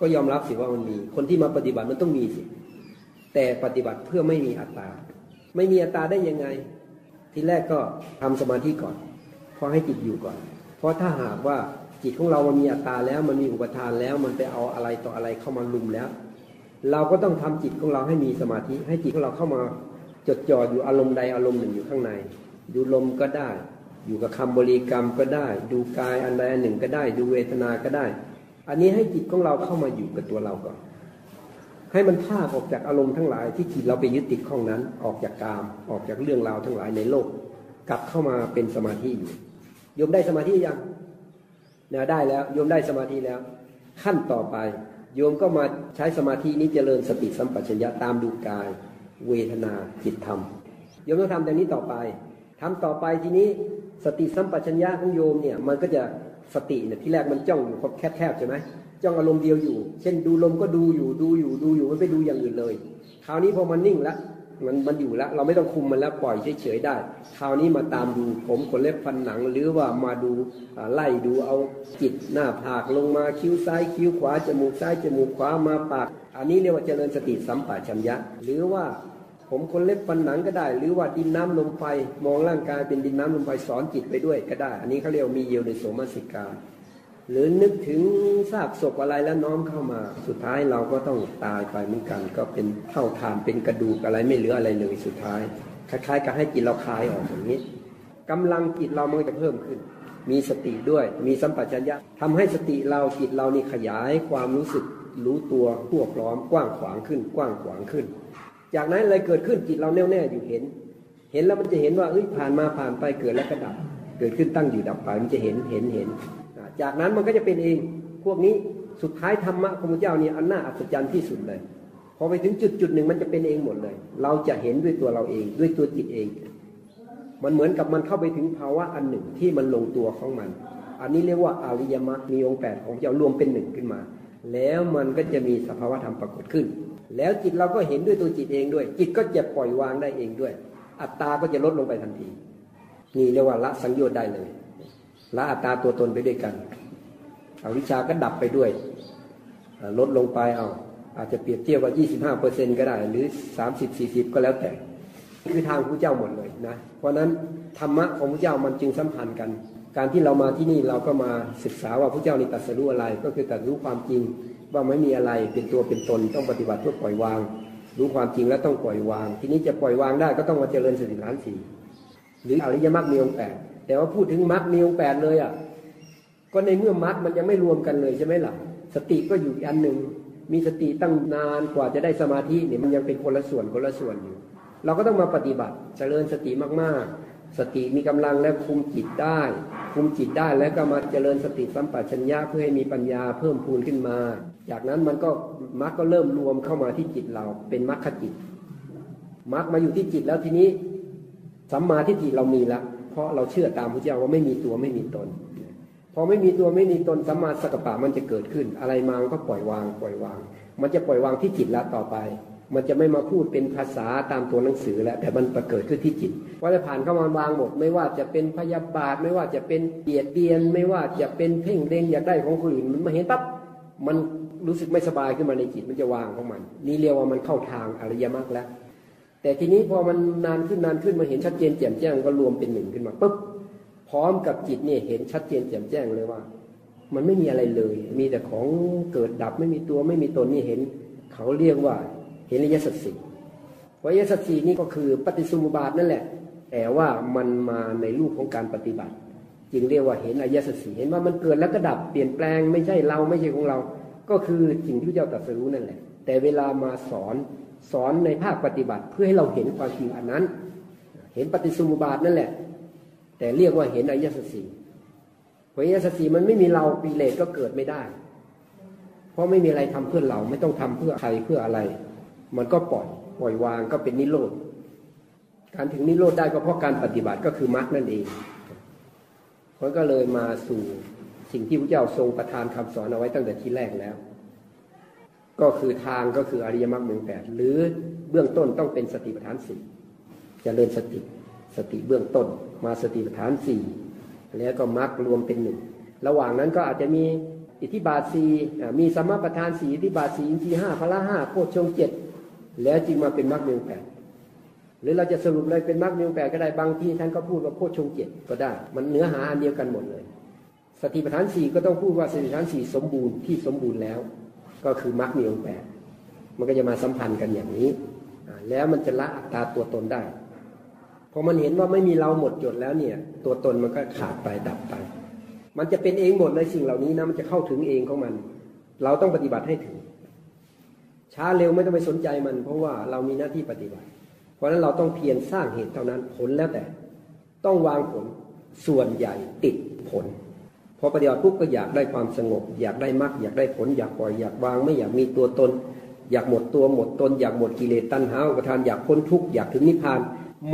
ก็ยอมรับสิว่ามันมี คนที่มาปฏิบัติมันต้องมีสิ แต่ปฏิบัติเพื่อไม่มีอัตตา ไม่มีอัตตาได้ยังไง ทีแรกก็ทำสมาธิก่อนพอให้จิตอยู่ก่อน เพราะถ้าหากว่า จิตของเรามันมีอัตตาแล้วมันมีอุปทานแล้วมันไปเอาอะไรต่ออะไรเข้ามาลุมแล้ว เราก็ต้องทำจิตของเราให้มีสมาธิ ให้จิตของเราเข้ามาจดจ่ออยู่อารมณ์ใดอารมณ์หนึ่งอยู่ข้างใน ดูลมก็ได้ อยู่กับคำบริกรรมก็ได้ ดูกายอันใดอันหนึ่งก็ได้ ดูเวทนาก็ได้ อันนี้ให้จิตของเราเข้ามาอยู่กับตัวเราก่อน ให้มันภาคออกจากอารมณ์ทั้งหลาย ที่จิตเราไปยึดติดข้องนั้น ออกจากกาม ออกจากเรื่องราวทั้งหลายในโลก กลับเข้ามาเป็นสมาธิอยู่โยมได้สมาธิยัง นี่ยได้แล้วโยมได้สมาธิแล้ว ขั้นต่อไป โยมก็มาใช้สมาธินี้เจริญสติสัมปชัญญะตามดูกาย เวทนาจิตธรรมโยมต้องทำแบบนี้ต่อไปทำต่อไปทีนี้สติสัมปชัญญะของโยมเนี่ยมันก็จะสติเนี่ยที่แรกมันจ้องอยู่แคบๆใช่ไหมจ้องอารมณ์เดียวอยู่ เช่นดูลมก็ดูอยู่ดูอยู่ดูอยู่ไม่ไปดูอย่างอื่นเลย คราวนี้พอมันนิ่งแล้ว มันมันอยู่แล้ว เราไม่ต้องคุมมันแล้วปล่อยเฉยๆได้ คราวนี้มาตามดูผมขนเล็บฟันหนัง หรือว่ามาดูไล่ดูเอาจิตหน้าผากลงมาคิ้วซ้ายคิ้วขวาจมูกซ้ายจมูกขวามาปาก อันนี้เรียกว่าเจริญสติสัมปชัญญะ หรือว่าผมคนเล็บฟันหนังก็ได้ หรือว่าดินน้ำลมไฟมองร่างกายเป็นดินน้ำลมไฟสอนจิตไปด้วยก็ได้ อันนี้เขาเรียกมีเยียวในโสมสิกา หรือนึกถึงซากศพอะไรแล้วน้อมเข้ามา สุดท้ายเราก็ต้องตายไปเหมือนกัน ก็เป็นเท่าฐานเป็นกระดูกอะไรไม่เหลืออะไรเลยสุดท้าย คล้ายๆกับให้จิตเราคลายออกอย่างนี้กำลังจิตเรามันจะเพิ่มขึ้น มีสติด้วย มีสัมปชัญญะทำให้สติเราจิตเรานี่ขยายความรู้สึกรู้ตัวทั่วพร้อมกว้างขวางขึ้น กว้างขวางขึ้น จากนั้นอะไรเกิดขึ้นจิตเราแน่วแน่อยู่เห็น เห็นแล้วมันจะเห็นว่าเอ้ยผ่านมาผ่านไปเกิดแล้วก็ดับ เกิดขึ้นตั้งอยู่ดับไปมันจะเห็นเห็นเห็น จากนั้นมันก็จะเป็นเอง พวกนี้สุดท้ายธรรมะของพระเจ้านี่อันน่าอัศจรรย์ที่สุดเลยพอไปถึงจุดจุดหนึ่งมันจะเป็นเองหมดเลย เราจะเห็นด้วยตัวเราเองด้วยตัวจิตเอง มันเหมือนกับมันเข้าไปถึงภาวะอันหนึ่งที่มันลงตัวของมัน อันนี้เรียกว่าอาริยมรรคมีองค์แปดของเจ้ารวมเป็นหนึ่งขึ้นมา แล้วมันก็จะมีสภาวะธรรมปรากฏขึ้น แล้วจิตเราก็เห็นด้วยตัวจิตเองด้วย จิตก็จะปล่อยวางได้เองด้วย อัตตาก็จะลดลงไปทันที นี่เรียกว่าละสังโยชน์ได้เลย ละอัตตาตัวตนไปด้วยกันอวิชาก็ดับไปด้วย ลดลงไปเอาอาจจะเปรียบเทียบว่า 25เปอร์เซ็นก็ได้ หรือ 30 40 ก็แล้วแต่ คือทางพระเจ้าหมดเลยนะ เพราะนั้นธรรมะของพระเจ้ามันจึงสัมพันธ์กัน การที่เรามาที่นี่เราก็มาศึกษาว่าพระเจ้านี่ตรัสรู้อะไร ก็คือตรัสรู้ความจริงว่าไม่มีอะไรเป็นตัวเป็นตนต้องปฏิบัติเพื่อปล่อยวาง รู้ความจริงแล้วต้องปล่อยวาง ทีนี้จะปล่อยวางได้ก็ต้องมาเจริญสติปัฏฐานสี่หรืออริยมรรคมีองค์แปด แต่ว่าพูดถึงมรรคมีองแปดเลยอะ ก็ในเมื่อมรรคมันยังไม่รวมกันเลยใช่ไหมล่ะ สติก็อยู่อีกอันหนึ่ง มีสติตั้งนานกว่าจะได้สมาธิเนี่ยมันยังเป็นคนละส่วนคนละส่วนอยู่ เราก็ต้องมาปฏิบัติเจริญสติมากๆ สติมีกำลังและคุมจิตได้ คุมจิตได้แล้วก็มาเจริญสติสัมปชัญญะเพื่อให้มีปัญญาเพิ่มพูนขึ้นมา จากนั้นมันก็มรรคก็เริ่มรวมเข้ามาที่จิตเราเป็นมรรคจิตมรรคมาอยู่ที่จิตแล้วทีนี้สัมมาทิฏฐิเรามีแล้ว ราะเราเชื่อตามพระเจ้าว่าไม่มีตัวไม่มีตน พอไม่มีตัวไม่มีตนสัมมาสังกัปปะมันจะเกิดขึ้น อะไรมามันก็ปล่อยวาง ปล่อยวาง มันจะปล่อยวางที่จิตละต่อไป มันจะไม่มาพูดเป็นภาษาตามตัวหนังสือแล้วแต่มันประเกิดขึ้นที่จิตว่าจะผ่านเข้ามาวางหมด ไม่ว่าจะเป็นพยาบาท ไม่ว่าจะเป็นเบียดเบียน ไม่ว่าจะเป็นเพ่งเล็งอยากได้ของคนอื่นมันมาเห็นปั๊บมันรู้สึกไม่สบายขึ้นมาในจิตมันจะวางของมัน นี่เรียกว่ามันเข้าทางอริยมรรคแล้ว แต่ทีนี้พอมันนานขึ้นนานขึ้นมาเห็นชัดเจนแจ่มแจ้งก็รวมเป็นหนึ่งขึ้นมาปุ๊บพร้อมกับจิตเนี่ยเห็นชัดเจนแจ่มแจ้งเลยว่า มันไม่มีอะไรเลย มีแต่ของเกิดดับไม่มีตัวไม่มีตนนี่เห็น เขาเรียกว่า เห็นอริยสัจสี่อริยสัจสี่นี่ก็คือปฏิสมุปบาทนั่นแหละ แต่ว่ามันมาในรูปของการปฏิบัติ จึงเรียกว่าเห็นอริยสัจสี่เห็นว่ามันเกิดแล้วก็ดับเปลี่ยนแปลงไม่ใช่เราไม่ใช่ของเรา ก็คือสิ่งที่พระเจ้าตรัสรู้นั่นแหละ แต่เวลามาสอน สอนในภาคปฏิบัติเพื่อให้เราเห็นความจริงอันนั้น เห็นปฏิสมุบาทนั่นแหละ แต่เรียกว่าเห็นอริยสัจสี่เพราะอริยสัจสีมันไม่มีเราปีเลสก็เกิดไม่ได้ เพราะไม่มีอะไรทำเพื่อเราไม่ต้องทำเพื่อใครเพื่ออะไร มันก็ปล่อยปล่อยวางก็เป็นนิโรธการถึงนิโรธได้ก็เพราะการปฏิบัติก็คือมรรคนั่นเองมันก็เลยมาสู่สิ่งที่พระเจ้าทรงประทานคำสอนเอาไว้ตั้งแต่ที่แรกแล้ว ก็คือทางก็คืออริยมรรคหนึ่งแปดหรือเบื้องต้นต้องเป็นสติปัฏฐานสี่จะเริญสติสติเบื้องต้น มาสติปัฏฐานสี่แล้วก็มรรครวมเป็นหนึ่งระหว่างนั้นก็อาจจะมีอิทธิบาทสี่มีสมมาประธานสี่อิทธิบาทสี่อินทรีย์ห้าพละห้าโพชงเจ็ดแล้วจึงมาเป็นมรรคหนึ่งแปดหรือเราจะสรุปเลยเป็นมรรคหนึ่งแปดก็ได้บางที่ท่านก็พูดว่าโพชงเจ็ดก็ได้ มันเนื้อหาอันเดียวกันหมดเลย สติปัฏฐานสี่ก็ต้องพูดว่าสติปัฏฐานสี่สมบูรณ์ที่สมบูรณ์แล้ว ก็คือมรรคมีองค์แปดมันก็จะมาสัมพันธ์กันอย่างนี้แล้วมันจะละอัตตาตัวตนได้พอมันเห็นว่าไม่มีเราหมดจดแล้วเนี่ย ตัวตนมันก็ขาดไปดับไป มันจะเป็นเองหมดเลยสิ่งเหล่านี้นะมันจะเข้าถึงเองของมัน เราต้องปฏิบัติให้ถึง ช้าเร็วไม่ต้องไปสนใจมัน เพราะว่าเรามีหน้าที่ปฏิบัติ เพราะฉะนั้นเราต้องเพียรสร้างเหตุเท่านั้นผลแล้วแต่ ต้องวางผลส่วนใหญ่ติดผล พอปฏิบัติปุ๊บก็อยากได้ความสงบ อยากได้มรรคอยากได้ผลอยากปล่อยอยากวางไม่อยากมีตัวตน อยากหมดตัวหมดตน อยากหมดกิเลสตัณหาอุปทานอยากพ้นทุกข์อยากถึงนิพพาน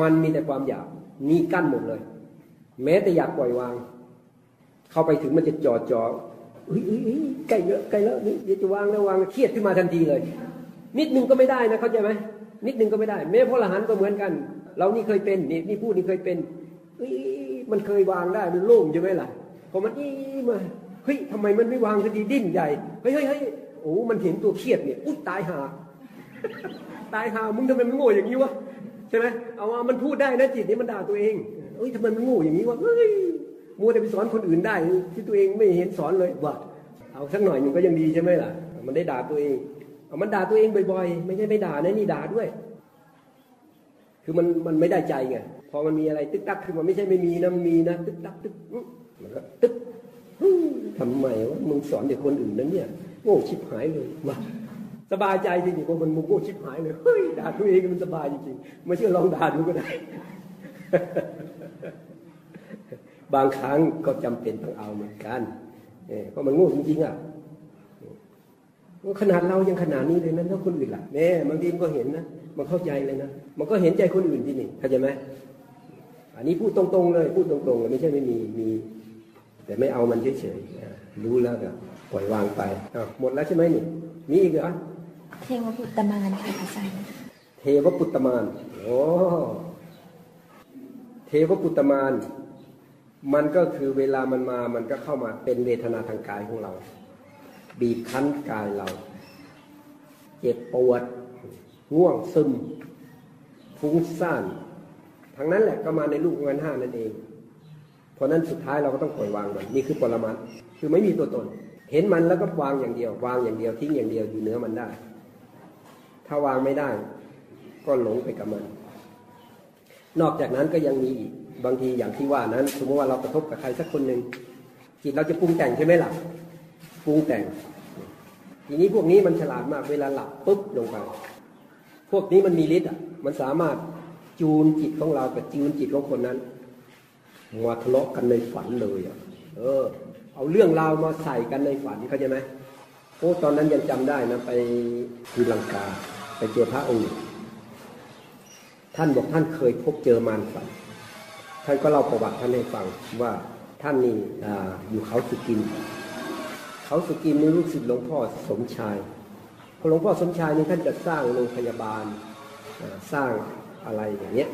มันมีแต่ความอยากมีกั้นหมดเลย แม้แต่อยากปล่อยวาง เข้าไปถึงมันจะจ่อจ่อใกล้เยอะใกล้แล้วนี่เดี๋ยวจะวางแล้ววางเครียดขึ้นมาทันทีเลย นิดนึงก็ไม่ได้นะเข้าใจไหมนิดนึงก็ไม่ได้ แม้พระอรหันต์ก็เหมือนกัน เรานี่เคยเป็นนี่นี่พูดนี่เคยเป็นมันเคยวางได้มันโล่งใช่ไหมล่ะ พอมันอีมาเฮ้ยทำไมมันไม่วางสักทีดิ้นใหญ่เฮ้ยเฮ้ยเฮ้ยโอ้มันเห็นตัวเครียดเนี่ยอุ๊ยตายหา ตายหามึงทำไมมันโง่อย่างนี้วะใช่ไหมเอาว่ามันพูดได้นะจิตนี่มันด่าตัวเองเอ้ยทำไมมันโง่อย่างนี้วะเฮ้ยมัวแต่ไปสอนคนอื่นได้ ที่ตัวเองไม่เห็นสอนเลยว่าเอาสักหน่อยหนึ่งก็ยังดีใช่ไหมล่ะ มันได้ด่าตัวเองเอามันด่าตัวเองบ่อยๆ ไม่ใช่ไม่ด่านะนี่ด่าด้วย คือมันมันไม่ได้ใจไงพอมันมีอะไร ตึกตักขึ้นมาไม่ใช่ไม่มีนะมีนะ ตึกตักตึกอ มันก็ตึกฮึ่มทำไมวะมึงสอนเด็กคนอื่นนั้นเนี่ยโง่ชิบหายเลยว่าสบายใจจริงๆพอมันมึงโง่ชิบหายเลยเฮ้ยด่าตัวเองมันสบายจริงๆไม่เชื่อลองด่าดูก็ได้ บางครั้งก็จำเป็นต้องเอาเหมือนกันเออเพราะมันโง่จริงๆอะขนาดเรายังขนาดนี้เลยนะแล้วคนอื่นล่ะแม่บางทีมันก็เห็นนะมันเข้าใจเลยนะมันก็เห็นใจคนอื่นที่นี่เข้าใจไหมอันนี้พูดตรงๆเลย พูดตรงๆเลยไม่ใช่ไม่มีมี แต่ไม่เอามันเฉยๆอะรู้แล้วก็ปล่อยวางไปอ้าวหมดแล้วใช่ไหมนี่มีอีกเหรอเทวบุตรมานค่ะอาจารย์เทวปุตตมานโอ้เทวปุตตมาน มันก็คือเวลามันมามันก็เข้ามาเป็นเวทนาทางกายของเรา บีบคั้นกายเรา เจ็บปวดง่วงซึมฟุ้งซ่านทั้งนั้นแหละก็มาในรูปของขันธ์ห้านั่นเอง เพราะนั้นสุดท้ายเราก็ต้องปล่อยวางมันนี่คือปรมัตถ์คือไม่มีตัวตน เห็นมันแล้วก็วางอย่างเดียว วางอย่างเดียวทิ้งอย่างเดียวอยู่เนื้อมันได้ ถ้าวางไม่ได้ ก็หลงไปกับมัน นอกจากนั้นก็ยังมีอีกบางทีอย่างที่ว่านั้น สมมติว่าเรากระทบกับใครสักคนหนึ่งจิตเราจะปรุงแต่งใช่ไหมล่ะปรุงแต่ง ทีนี้พวกนี้มันฉลาดมากเวลาหลับปุ๊บลงไป พวกนี้มันมีฤทธิ์อะ มันสามารถจูนจิตของเรากับจูนจิตของคนนั้น มาทะเลาะกันในฝันเลยอะเออ เอาเรื่องราวมาใส่กันในฝันเข้าใจไหมโอ้ตอนนั้นยังจำได้นะไปศรีลังกา ไปเจอพระองค์หนึ่งท่านบอกท่านเคยพบเจอมารฝัน ท่านก็เล่าประวัติท่านให้ฟังว่าท่านนี่ออยู่เขาสุกิน เขาสุกินนี่ลูกศิษย์หลวงพ่อสมชายหลวงพ่อสมชายนี่ท่านจะสร้างโรงพยาบาลสร้างอะไรอย่างเงี้ย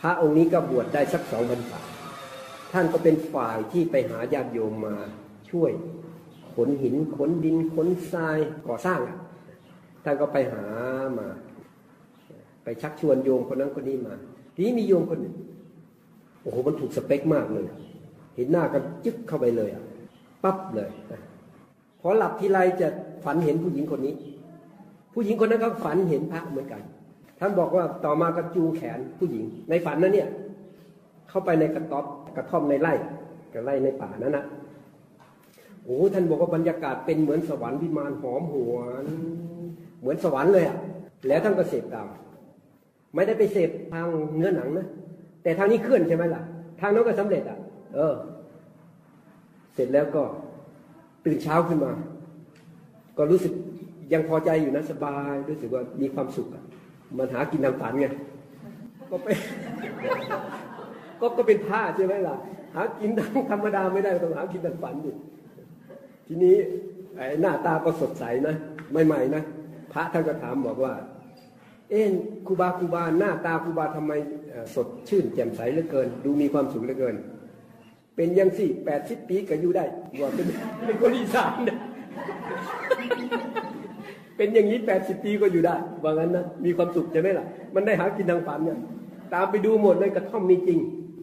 พระองค์นี้ก็บวชได้สักสองพรรษา ท่านก็เป็นฝ่ายที่ไปหาญาติโยมมาช่วยขนหินขนดินขนทรายก่อสร้างท่านก็ไปหามา ไปชักชวนโยมคนนั้นคนนี้มา ทีนี้มีโยมคนหนึ่งโอ้โหมันถูกสเปคมากเลย เห็นหน้ากันจึ๊กเข้าไปเลยอะปั๊บเลยพอหลับทีไรจะฝันเห็นผู้หญิงคนนี้ ผู้หญิงคนนั้นก็ฝันเห็นพระเหมือนกัน ท่านบอกว่าต่อมาก็จูงแขนผู้หญิง ในฝันนั้นเนี่ย เข้าไปในกระต๊อบ กระท่อมในไร่กระไร่ในป่านั้นนะโอ้ท่านบอกว่าบรรยากาศเป็นเหมือนสวรรค์วิมานหอมหวนเหมือนสวรรค์เลยอะแล้วท่านก็เสพตามไม่ได้ไปเสพทางเนื้อหนังนะแต่ทางนี้เคลื่อนใช่ไหมล่ะ ทางนั้นก็สำเร็จอะ เออ เสร็จแล้วก็ตื่นเช้าขึ้นมา ก็รู้สึกยังพอใจอยู่นะสบายรู้สึกว่ามีความสุขอะมันหากินทางฝันไงก็ไป ก็ก็เป็นผ้าใช่ไหมล่ะ หากินทางธรรมดาไม่ได้ต้องหากินทางฝันดิทีนี้ไอ้หน้าตาก็สดใสนะใหม่ๆนะพระท่านก็ถามบอกว่า เอ็นครูบาครูบาหน้าตาครูบาทำไมสดชื่นแจ่มใสเหลือเกิน ดูมีความสุขเหลือเกิน เป็นยังสี่แปดสิบปีก็อยู่ได้ว่าเป็นเป็นคนอีสานนะเป็นอย่างนี้แปดสิบปีก็อยู่ได้ว่างั้นนะมีความสุขใช่ไหมล่ะ มันได้หากินทางฝันเนี่ยตามไปดูหมดเลยกระท่อมมีจริง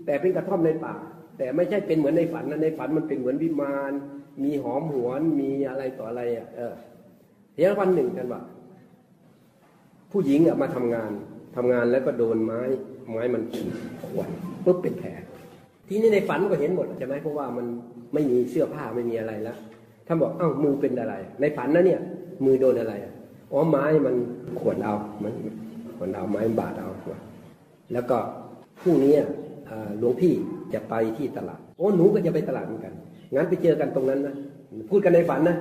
แต่เป็นกระท่อมในป่า แต่ไม่ใช่เป็นเหมือนในฝันนะในฝันมันเป็นเหมือนวิมาน มีหอมหวนมีอะไรต่ออะไรอะเออเดี๋ยววันหนึ่งกันว่าผู้หญิงอะมาทำงานทำงานแล้วก็โดนไม้ไม้มันขีดขวนปุ๊บเป็นแผลทีนี้ในฝันก็เห็นหมดใช่ไหมเพราะว่ามันไม่มีเสื้อผ้าไม่มีอะไรแล้วท่านบอกเอ้ามือเป็นอะไร ในฝันนะเนี่ย มือโดนอะไรอ๋อไม้มันขวนเอามันขวนเอาไม้บาดเอาแล้วก็พรุ่งนี้ หลวงพี่จะไปที่ตลาดโอ้หนูก็จะไปตลาดเหมือนกันงั้นไปเจอกันตรงนั้นนะพูดกันในฝันนะ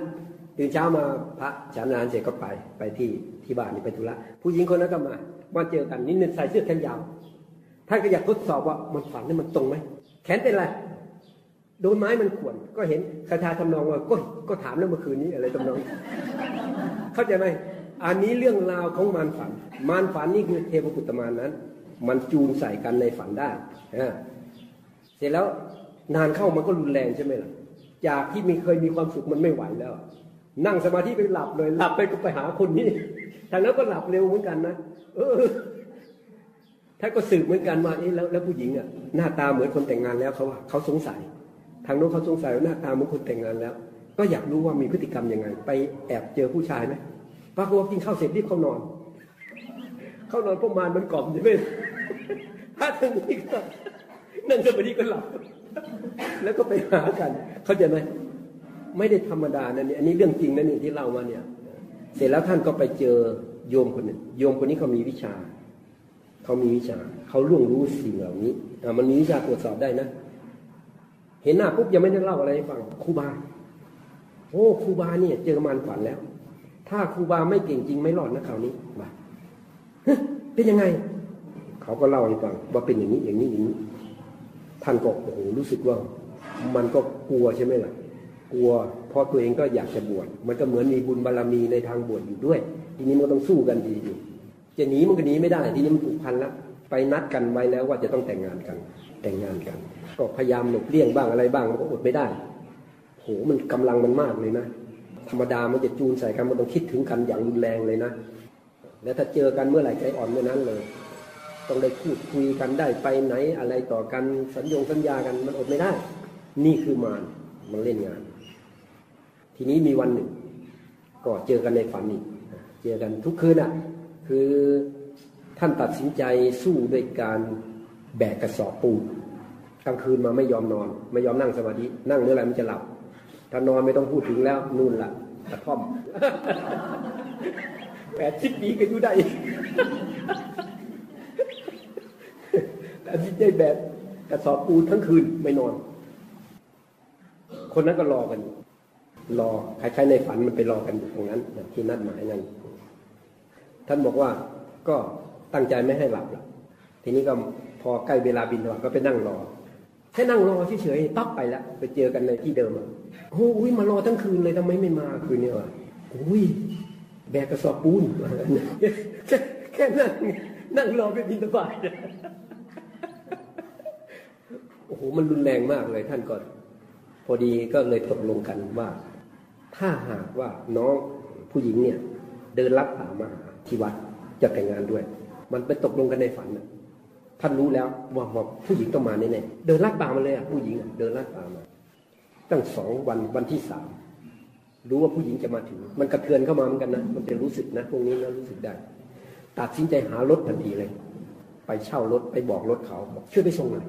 ตื่นเช้ามาพระฉันนานเสร็จก็ไปไปที่ที่บ้านนี่ไปธุระผู้หญิงคนนั้นก็มามาเจอกันนิดนึงใส่เสื้อแขนยาวท่านก็อยากทดสอบว่ามันฝันนี่มันตรงไหมแขนเป็นไรโดนไม้มันข่วนก็เห็นคาถาทำนองว่าก็ก็ถามแล้วเมื่อคืนนี้อะไรทำนอง เข้าใจไหมอันนี้เรื่องราวของมารฝัน มารฝันนี่คือเทพบุตรมารนั้น มันจูนใส่กันในฝันได้นะเสร็จแล้วนานเข้ามันก็รุนแรงใช่ไหมล่ะ จากที่มีเคยมีความสุขมันไม่ไหวแล้ว นั่งสมาธิไปหลับเลยหลับไปก็ไปหาคนนี้ทางนั้นก็หลับเร็วเหมือนกันนะเออท่านก็สืบเหมือนกันว่าเอ๊ะแล้วแล้วผู้หญิงอะหน้าตาเหมือนคนแต่งงานแล้วเขาว่าเขาสงสัย ทางโน้นเขาสงสัยว่าหน้าตาเหมือนคนแต่งงานแล้ว ก็อยากรู้ว่ามีพฤติกรรมยังไง ไปแอบเจอผู้ชายไหมปรากฏว่ากินข้าวเสร็จรีบเข้านอน เข้านอนพวกมารมันกล่อมใช่ไหม ถ้าทางนี้ก็นั่งสมาธิก็หลับ แล้วก็ไปหากัน เข้าใจไหมไม่ได้ธรรมดานะเนี่ยอันนี้เรื่องจริงนะเนี่ยที่เล่ามาเนี่ย เสร็จแล้วท่านก็ไปเจอโยมคนหนึ่งโยมคนนี้เขามีวิชา เขามีวิชา เขาล่วงรู้สิ่งเหล่านี้อ่ามันมีวิชาตรวจสอบได้นะ เห็นหน้าปุ๊บยังไม่ได้เล่าอะไรให้ฟังครูบา โอ้ครูบาเนี่ย เจอมารฝันแล้ว ถ้าครูบาไม่เก่งจริงไม่รอดนะคราวนี้มาฮะเป็นยังไง เขาก็เล่าให้ฟังว่าเป็นอย่างนี้อย่างนี้อย่างนี้ ท่านก็โอ้โหรู้สึกว่า มันก็กลัวใช่ไหมล่ะ กลัวเพราะตัวเองก็อยากจะบวชมันก็เหมือนมีบุญบารมีในทางบวชอยู่ด้วย ทีนี้มันต้องสู้กันดีดีจะหนีมันก็หนีไม่ได้ ทีนี้มันผูกพันล้วไปนัดกันไว้แล้วว่าจะต้องแต่งงานกัน แต่งงานกัน ก็พยายามหลบเลี่ยงบ้างอะไรบ้างมันก็อดไม่ได้โหมันกำลังมันมากเลยนะธรรมดามันจะจูนใส่กันมันต้องคิดถึงกันอย่างรุนแรงเลยนะ แล้วถ้าเจอกันเมื่อไหร่ใจอ่อนเมื่อนั้นเลย ต้องได้พูดคุยกันได้ไปไหนอะไรต่อกันสัญญงสัญญากันมันอดไม่ได้ นี่คือมารมันเล่นงาน ทีนี้มีวันหนึ่ง ก็เจอกันในฝันอีกเจอกันทุกคืนอะ คือท่านตัดสินใจสู้ด้วยการแบกกระสอบปูนกลางคืนมาไม่ยอมนอน ไม่ยอมนั่งสมาธินั่งเมื่อไรมันจะหลับ ถ้านอนไม่ต้องพูดถึงแล้วนู่นละกระท่อมแปดสิบปีก็อยู่ได้ แต่ที่ได้แบบกระสอบปูนทั้งคืนไม่นอน คนนั้นก็รอกัน รอคล้ายๆในฝันมันไปรอกันอยู่ตรงนั้นที่นัดหมายนั้นท่านบอกว่าก็ตั้งใจไม่ให้หลับลทีนี้ก็พอใกล้เวลาบินก็ไปนั่งรอแค่นั่งรอเฉยๆปั๊บไปแล้วไปเจอกันในที่เดิมอะโอ้ยมารอทั้งคืนเลยทำไมไม่มาคืนนี้วะโอ้ยแบกกระสอบปูนแค่แค่นั่งนั่งรอไปบินทบาทโอ้โหมันรุนแรงมากเลยท่านก็พอดีก็เลยตกลงกันว่า ถ้าหากว่าน้องผู้หญิงเนี่ย เดินลัดป่ามาหาที่วัดจะแต่งงานด้วย มันไปตกลงกันในฝันนะท่านรู้แล้วว่าผู้หญิงต้องมาแน่ๆเดินลัดป่ามาเลยอะผู้หญิงเดินลัดป่ามา ตั้งสองวันวันที่สามรู้ว่าผู้หญิงจะมาถึง มันกระเทือนเข้ามาเหมือนกันนะมันจะรู้สึกนะพวกนี้นะรู้สึกได้ ตัดสินใจหารถทันทีเลย ไปเช่ารถไปบอกรถเขาบอกช่วยไปส่งหน่อย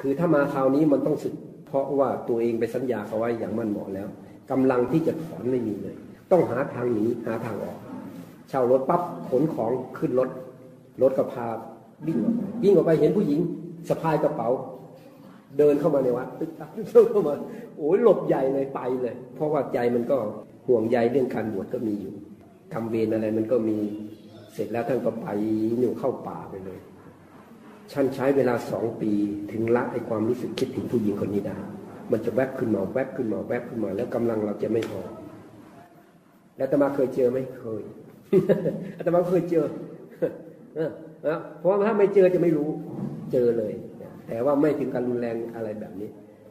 คือถ้ามาคราวนี้มันต้องสึก เพราะว่าตัวเองไปสัญญาเขาไว้อย่างมั่นเหมาะแล้วกำลังที่จะถอนไม่มีเลย ต้องหาทางหนีหาทางออกเช่ารถปั๊บขนของขึ้นรถรถก็พาวิ่งออกไปวิ่งออกไปเห็นผู้หญิงสะพายกระเป๋า เดินเข้ามาในวัดตึ๊กตักเข้ามาโอ้ยหลบใหญ่เลยไปเลย เพราะว่าใจมันก็ห่วงใยเรื่องการบวชก็มีอยู่กรรมเวรอะไรมันก็มีเสร็จแล้วท่านก็ไปหนูเข้าป่าไปเลย ฉันใช้เวลาสองปีถึงละไอความรู้สึกคิดถึงผู้หญิงคนนี้ได้ มันจะแวบขึ้นมาแวบขึ้นมาแวบขึ้นมา แล้วกำลังเราจะไม่พอ แล้วตมาเคยเจอไหมเคยอาตมาเคยเจอเออนะเพราะว่าถ้าไม่เจอจะไม่รู้ เจอเลย แต่ว่าไม่ถึงการรุนแรงอะไรแบบนี้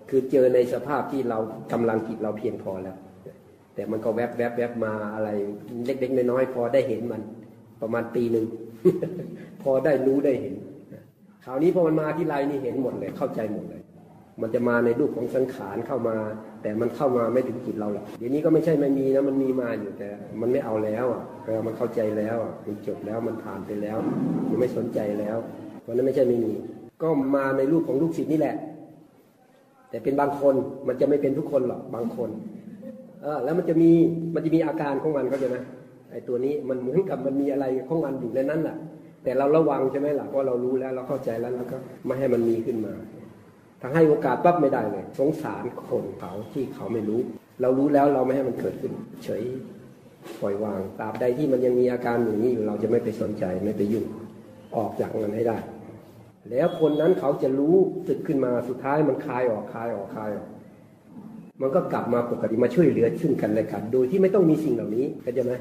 คือเจอในสภาพที่เรากำลังจิตเราเพียงพอแล้ว แต่มันก็แวบแวบแวบมาอะไร เล็กๆน้อยๆพอได้เห็นมัน ประมาณปีหนึ่งพอได้รู้ได้เห็น คราวนี้พอมันมาที่ไรนี่เห็นหมดเลยเข้าใจหมดเลย มันจะมาในรูปของสังขารเข้ามา แต่มันเข้ามาไม่ถึงจิตเราหรอกเดี๋ยวนี้ก็ไม่ใช่ไม่มีนะมันมีมาอยู่แต่ มันไม่เอาแล้วอะเออมันเข้าใจแล้วอะมันจบแล้วมันผ่านไปแล้ว มันไม่สนใจแล้วเพราะนั้นไม่ใช่ไม่มี ก็มาในรูปของลูกศิษย์นี่แหละ แต่เป็นบางคนมันจะไม่เป็นทุกคนหรอกบางคนเออแล้วมันจะมีมันจะมีอาการของมันเขาจไหมไอ้ตัวนี้มันเหมือนกับมันมีอะไรของมันอยู่ในนั้นแหละ แต่เราระวังใช่ไหมล่ะเพราะเรารู้แล้วเราเข้าใจแล้วแล้วก็ไม่ให้มันมีขึ้นมาถ้าให้โอกาสปั๊บไม่ได้เลย สงสารคนเขาที่เขาไม่รู้ เรารู้แล้วเราไม่ให้มันเกิดขึ้น เฉยปล่อยวางตราบใดที่มันยังมีอาการอย่างนี้อยู่เราจะไม่ไปสนใจไม่ไปยุ่งออกจากมันให้ได้ แล้วคนนั้นเขาจะรู้สึกขึ้นมาสุดท้ายมันคลายออกคลายออกคลายออก มันก็กลับมาปกติมาช่วยเหลือซึ่งกันและกัน โดยที่ไม่ต้องมีสิ่งเหล่านี้เข้าใจไหม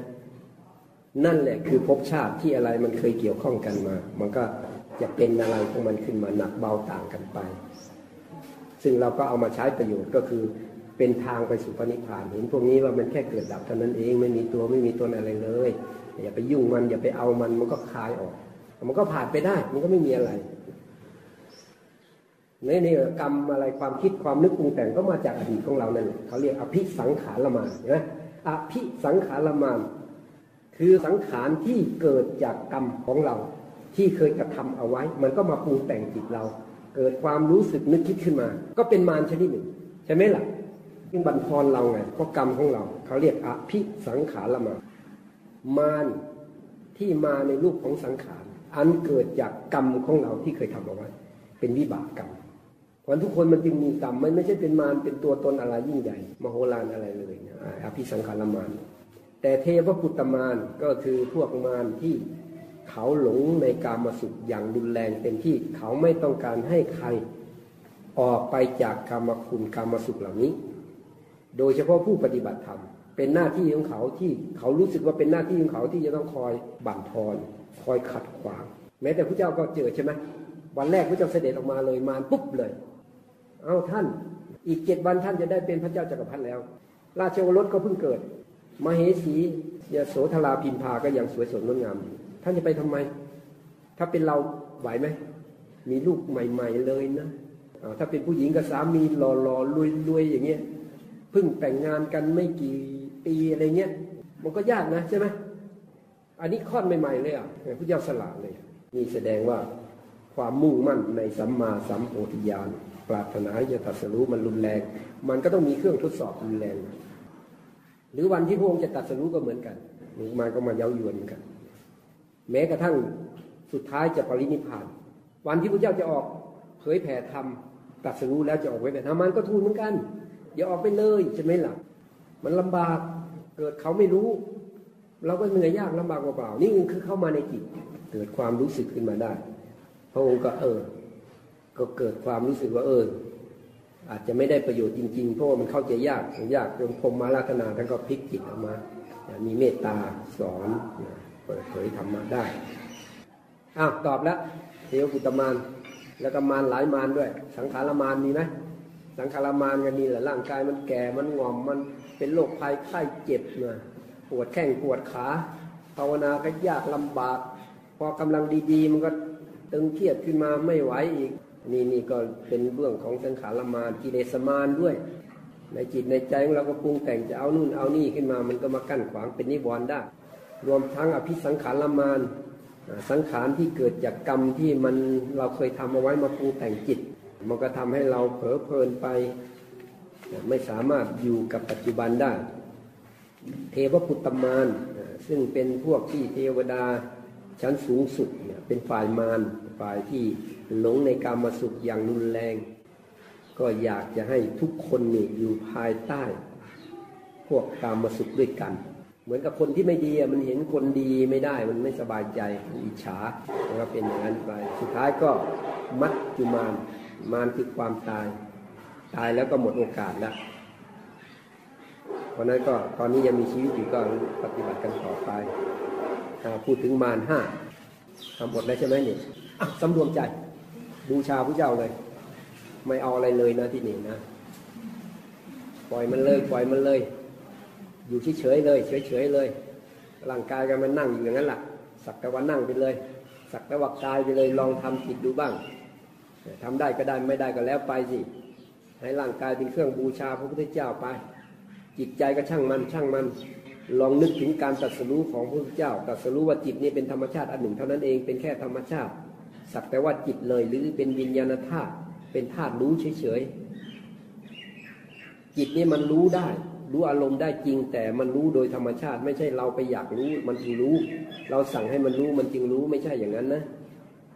นั่นแหละคือภพชาติที่อะไรมันเคยเกี่ยวข้องกันมา มันก็จะเป็นอะไรของมันขึ้นมาหนักเบาต่างกันไป ซึ่งเราก็เอามาใช้ประโยชน์ก็คือเป็นทางไปสู่พระนิพพานเห็นพวกนี้ว่ามันแค่เกิดดับเท่านั้นเองไม่มีตัวไม่มีตนอะไรเลย อย่าไปยุ่งมันอย่าไปเอามันมันก็คลายออก มันก็ผ่านไปได้ มันก็ไม่มีอะไรนี่นี่กรรมอะไรความคิดความนึกปรุงแต่งก็มาจากอดีตของเรานั่นแหละเขาเรียกอภิสังขารมานเห็นไหมอภิสังขารมาน คือสังขารที่เกิดจากกรรมของเรา ที่เคยกระทำเอาไว้ มันก็มาปรุงแต่งจิตเรา เกิดความรู้สึกนึกคิดขึ้นมา ก็เป็นมารชนิดหนึ่ง ใช่ไหมล่ะยิ่งบันทอนเราไงก็กรรมของเรา เขาเรียกอภิสังขารละมานมารที่มาในรูปของสังขาร อันเกิดจากกรรมของเราที่เคยทำเอาไว้ เป็นวิบากกรรมเพราะทุกคนมันจึงมีกรรมมันไม่ใช่เป็นมารเป็นตัวตนอะไรยิ่งใหญ่ มโหฬารอะไรเลยนะอภิสังขารมาร แต่เทพปุตตมารก็คือพวกมารที่เขาหลงในกามสุขอย่างรุนแรงเต็มที่เขาไม่ต้องการให้ใครออกไปจากกรรมคุณกรรมสุขเหล่านี้ โดยเฉพาะผู้ปฏิบัติธรรม เป็นหน้าที่ของเขาที่เขารู้สึกว่าเป็นหน้าที่ของเขาที่จะต้องคอยบั่นทอนคอยขัดขวาง แม้แต่พระเจ้าก็เจอใช่ไหมวันแรกพระเจ้าเสด็จออกมาเลยมารปุ๊บเลย เอาท่าน อีกเจ็ดวันท่านจะได้เป็นพระเจ้าจักรพรรดิแล้ว ราชโอรสก็เพิ่งเกิด มเหสียโสธราพิมพาก็ยังสวยสดงดงามท่านจะไปทำไม ถ้าเป็นเราไหวไหม มีลูกใหม่ ๆเลยนะถ้าเป็นผู้หญิงกับสามีหล่อๆรวยๆอย่างเงี้ยเพิ่งแต่งงานกันไม่กี่ปีอะไรเงี้ยมันก็ยากนะใช่ไหมอันนี้คลอใหม่ๆเลยอะพระเจ้าสละเลยนี่แสดงว่าความมุ่งมั่นในสัมมาสัมโพธิญาณปรารถนาจะตัดสรู้มันรุนแรง มันก็ต้องมีเครื่องทดสอบรุนแรง หรือวันที่พระองค์จะตัดสรู้ก็เหมือนกันมันก็มาเย้ายวนกัน แม้กระทั่งสุดท้ายจะปรินิพาน วันที่พระเจ้าจะออกเผยแผ่ธรรมตัดสรู้แล้วจะออกไว้แต่ธรรมันก็ทูลเหมือนกันอย่าออกไปเลยใช่ไหมล่ะ มันลำบากเกิดเขาไม่รู้ เราก็เหนื่อยยากลำบากเปล่าๆนี่คือเข้ามาในจิตเกิดความรู้สึกขึ้นมาได้ พระองค์ก็เออ ก็เกิดความรู้สึกว่าเออ อาจจะไม่ได้ประโยชน์จริงๆ เพราะว่ามันเข้าใจยากยากจนพรมมาลักนาท่านก็พลิกจิตออกมา มีเมตตาสอนเปิดเผยธรรมะได้อ้าวตอบแล้วเทวกุตมานแล้วก็มารหลายมารด้วย สังขารมารมีไหมสังขารมารก็มีแหละร่างกายมันแก่มันงอมมันเป็นโรคภัยไข้เจ็บนะปวดแข้งปวดขาภาวนาก็ยากลำบาก พอกำลังดีๆ มันก็ตึงเครียดขึ้นมาไม่ไหวอีก นี่นี่ก็เป็นเบื้องของสังขารมารกิเลสมารด้วย ในจิตในใจของเราก็ปรุงแต่งจะเอานู่นเอานี่ขึ้นมา มันก็มากั้นขวางเป็นนิวรณ์ได้ รวมทั้งอภิสังขารมารสังขารที่เกิดจากกรรมที่มันเราเคยทำเอาไว้มาปรุงแต่งจิต มันก็ทำให้เราเผลอเพลินไป ไม่สามารถอยู่กับปัจจุบันได้ เทวปุตตมารซึ่งเป็นพวกที่เทวดาชั้นสูงสุดเป็นฝ่ายมาร ฝ่ายที่หลงในกามสุขอย่างรุนแรง ก็อยากจะให้ทุกคนนี่อยู่ภายใต้ พวกกามสุขด้วยกัน เหมือนกับคนที่ไม่ดีมันเห็นคนดีไม่ได้มันไม่สบายใจอิจฉามันก็เป็นอย่างนั้นไปสุดท้ายก็มัดจุมานมานคือความตาย ตายแล้วก็หมดโอกาสแล้วเพราะนั้นก็ตอนนี้ยังมีชีวิตอยู่ก็ปฏิบัติกันต่อไปพูดถึงมารห้าทำหมดแล้วใช่ไหมเนี่ย สำรวมใจ บูชาพระเจ้าเลย ไม่เอาอะไรเลยนะที่นี่นะ ปล่อยมันเลย ปล่อยมันเลย อยู่เฉยๆเลย เฉยๆเลย ร่างกายกันมันนั่งอยู่อย่างนั้นแหละสักแต่ว่านั่งไปเลย สักแต่ว่ากายไปเลย ลองทำจิตดูบ้างทำได้ก็ได้ไม่ได้ก็แล้วไปสิให้ร่างกายเป็นเครื่องบูชาพระพุทธเจ้าไป จิตใจก็ช่างมันช่างมัน ลองนึกถึงการตัดสู้ของพระพุทธเจ้าตัดสู้ว่าจิตนี้เป็นธรรมชาติอันหนึ่งเท่านั้นเองเป็นแค่ธรรมชาติ สักแต่ว่าจิตเลยหรือเป็นวิญญาณธาตุเป็นธาตุรู้เฉยๆจิตนี่มันรู้ได้ รู้อารมณ์ได้จริง แต่มันรู้โดยธรรมชาติ ไม่ใช่เราไปอยากรู้ มันจึงรู้ เราสั่งให้มันรู้มันจึงรู้ไม่ใช่อย่างนั้นนะ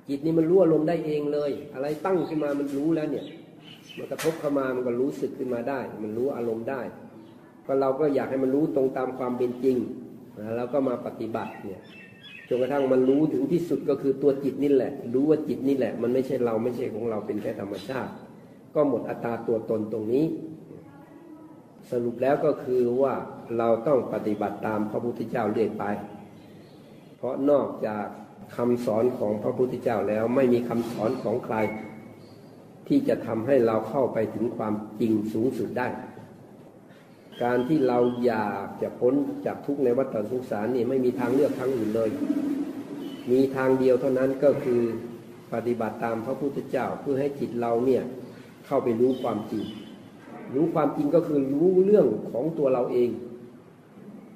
จิตนี่มันรู้อารมณ์ได้เองเลย อะไรตั้งขึ้นมามันรู้แล้วเนี่ย มันกระทบเข้ามามันก็รู้สึกขึ้นมาได้ มันรู้อารมณ์ได้ ก็เราก็อยากให้มันรู้ตรงตามความเป็นจริงแล้วก็มาปฏิบัติเนี่ย จนกระทั่งมันรู้ถึงที่สุดก็คือตัวจิตนี่แหละ รู้ว่าจิตนี่แหละ มันไม่ใช่เราไม่ใช่ของเราเป็นแค่ธรรมชาติ ก็หมดอัตราตัวตนตรงนี้ สรุปแล้วก็คือว่าเราต้องปฏิบัติตามพระพุทธเจ้าเรื่อยไป เพราะนอกจากคำสอนของพระพุทธเจ้าแล้วไม่มีคำสอนของใคร ที่จะทำให้เราเข้าไปถึงความจริงสูงสุดได้ การที่เราอยากจะพ้นจากทุกข์ในวัฏสงสารนี่ไม่มีทางเลือกทางอื่นเลย มีทางเดียวเท่านั้นก็คือปฏิบัติตามพระพุทธเจ้าเพื่อให้จิตเราเนี่ยเข้าไปรู้ความจริง รู้ความจริงก็คือรู้เรื่องของตัวเราเอง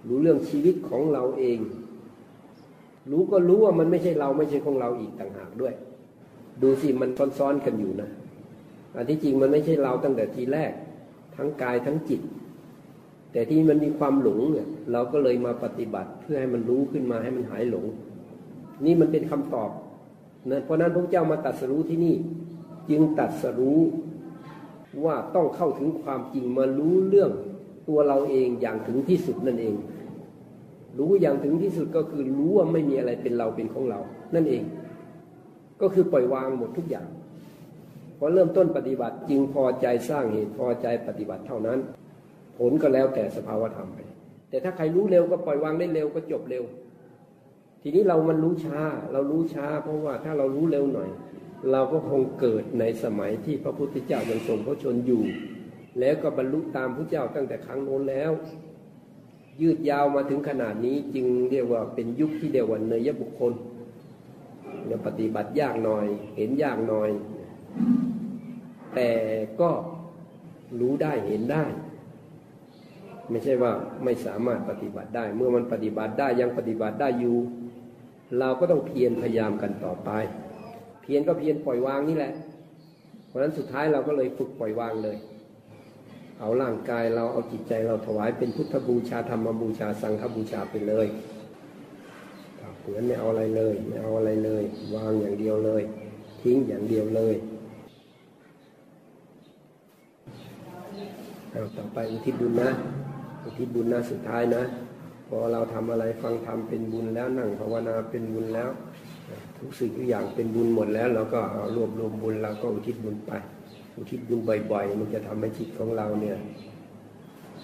รู้เรื่องชีวิตของเราเอง รู้ก็รู้ว่ามันไม่ใช่เราไม่ใช่ของเราอีกต่างหากด้วย ดูสิมันซ้อนๆกันอยู่นะอันที่จริงมันไม่ใช่เราตั้งแต่ทีแรก ทั้งกายทั้งจิต แต่ที่มันมีความหลงเนี่ย เราก็เลยมาปฏิบัติเพื่อให้มันรู้ขึ้นมาให้มันหายหลง นี่มันเป็นคำตอบนะเพราะนั้นพระเจ้ามาตรัดสรู้ที่นี่ จึงตรัดสรู้ว่าต้องเข้าถึงความจริงมารู้เรื่องตัวเราเองอย่างถึงที่สุดนั่นเอง รู้อย่างถึงที่สุดก็คือรู้ว่าไม่มีอะไรเป็นเราเป็นของเรา นั่นเอง ก็คือปล่อยวางหมดทุกอย่างพอเริ่มต้นปฏิบัติจึงพอใจสร้างเหตุพอใจปฏิบัติเท่านั้น ผลก็แล้วแต่สภาวธรรมไป แต่ถ้าใครรู้เร็วก็ปล่อยวางได้เร็วก็จบเร็ว ทีนี้เรามันรู้ช้า เรารู้ช้า เพราะว่าถ้าเรารู้เร็วหน่อย เราก็คงเกิดในสมัยที่พระพุทธเจ้ายังทรงพระชนอยู่ แล้วก็บรรลุตามพระเจ้าตั้งแต่ครั้งโน้นแล้ว ยืดยาวมาถึงขนาดนี้จึงเรียกว่าเป็นยุคที่เดียววันเนยบุคคลเนี่ยปฏิบัติยากหน่อย เห็นยากหน่อย แต่ก็รู้ได้เห็นได้ ไม่ใช่ว่าไม่สามารถปฏิบัติได้ เมื่อมันปฏิบัติได้ยังปฏิบัติได้อยู่ เราก็ต้องเพียรพยายามกันต่อไป เพียรก็เพียรปล่อยวางนี่แหละ เพราะฉะนั้นสุดท้ายเราก็เลยฝึกปล่อยวางเลย เอาร่างกายเราเอาจิตใจเราถวายเป็นพุทธบูชาธรรมบูชาสังฆบูชาไปเลยเหมือนไม่เอาอะไรเลยไม่เอาอะไรเลย วางอย่างเดียวเลย ทิ้งอย่างเดียวเลยเอาต่อไปอุทิศบุญนะ อุทิศบุญนะสุดท้ายนะ พอเราทำอะไรฟังธรรมเป็นบุญแล้วนั่งภาวนาเป็นบุญแล้ว ทุกสิ่งทุกอย่างเป็นบุญหมดแล้ว เราก็รวบรวมบุญเราก็อุทิศบุญไป อุทิศบุญบ่อยๆ มันจะทำให้จิตของเราเนี่ย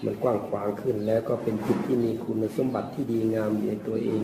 มันกว้างขวางขึ้นแล้วก็เป็นจิตที่มีคุณสมบัติที่ดีงามในตัวเอง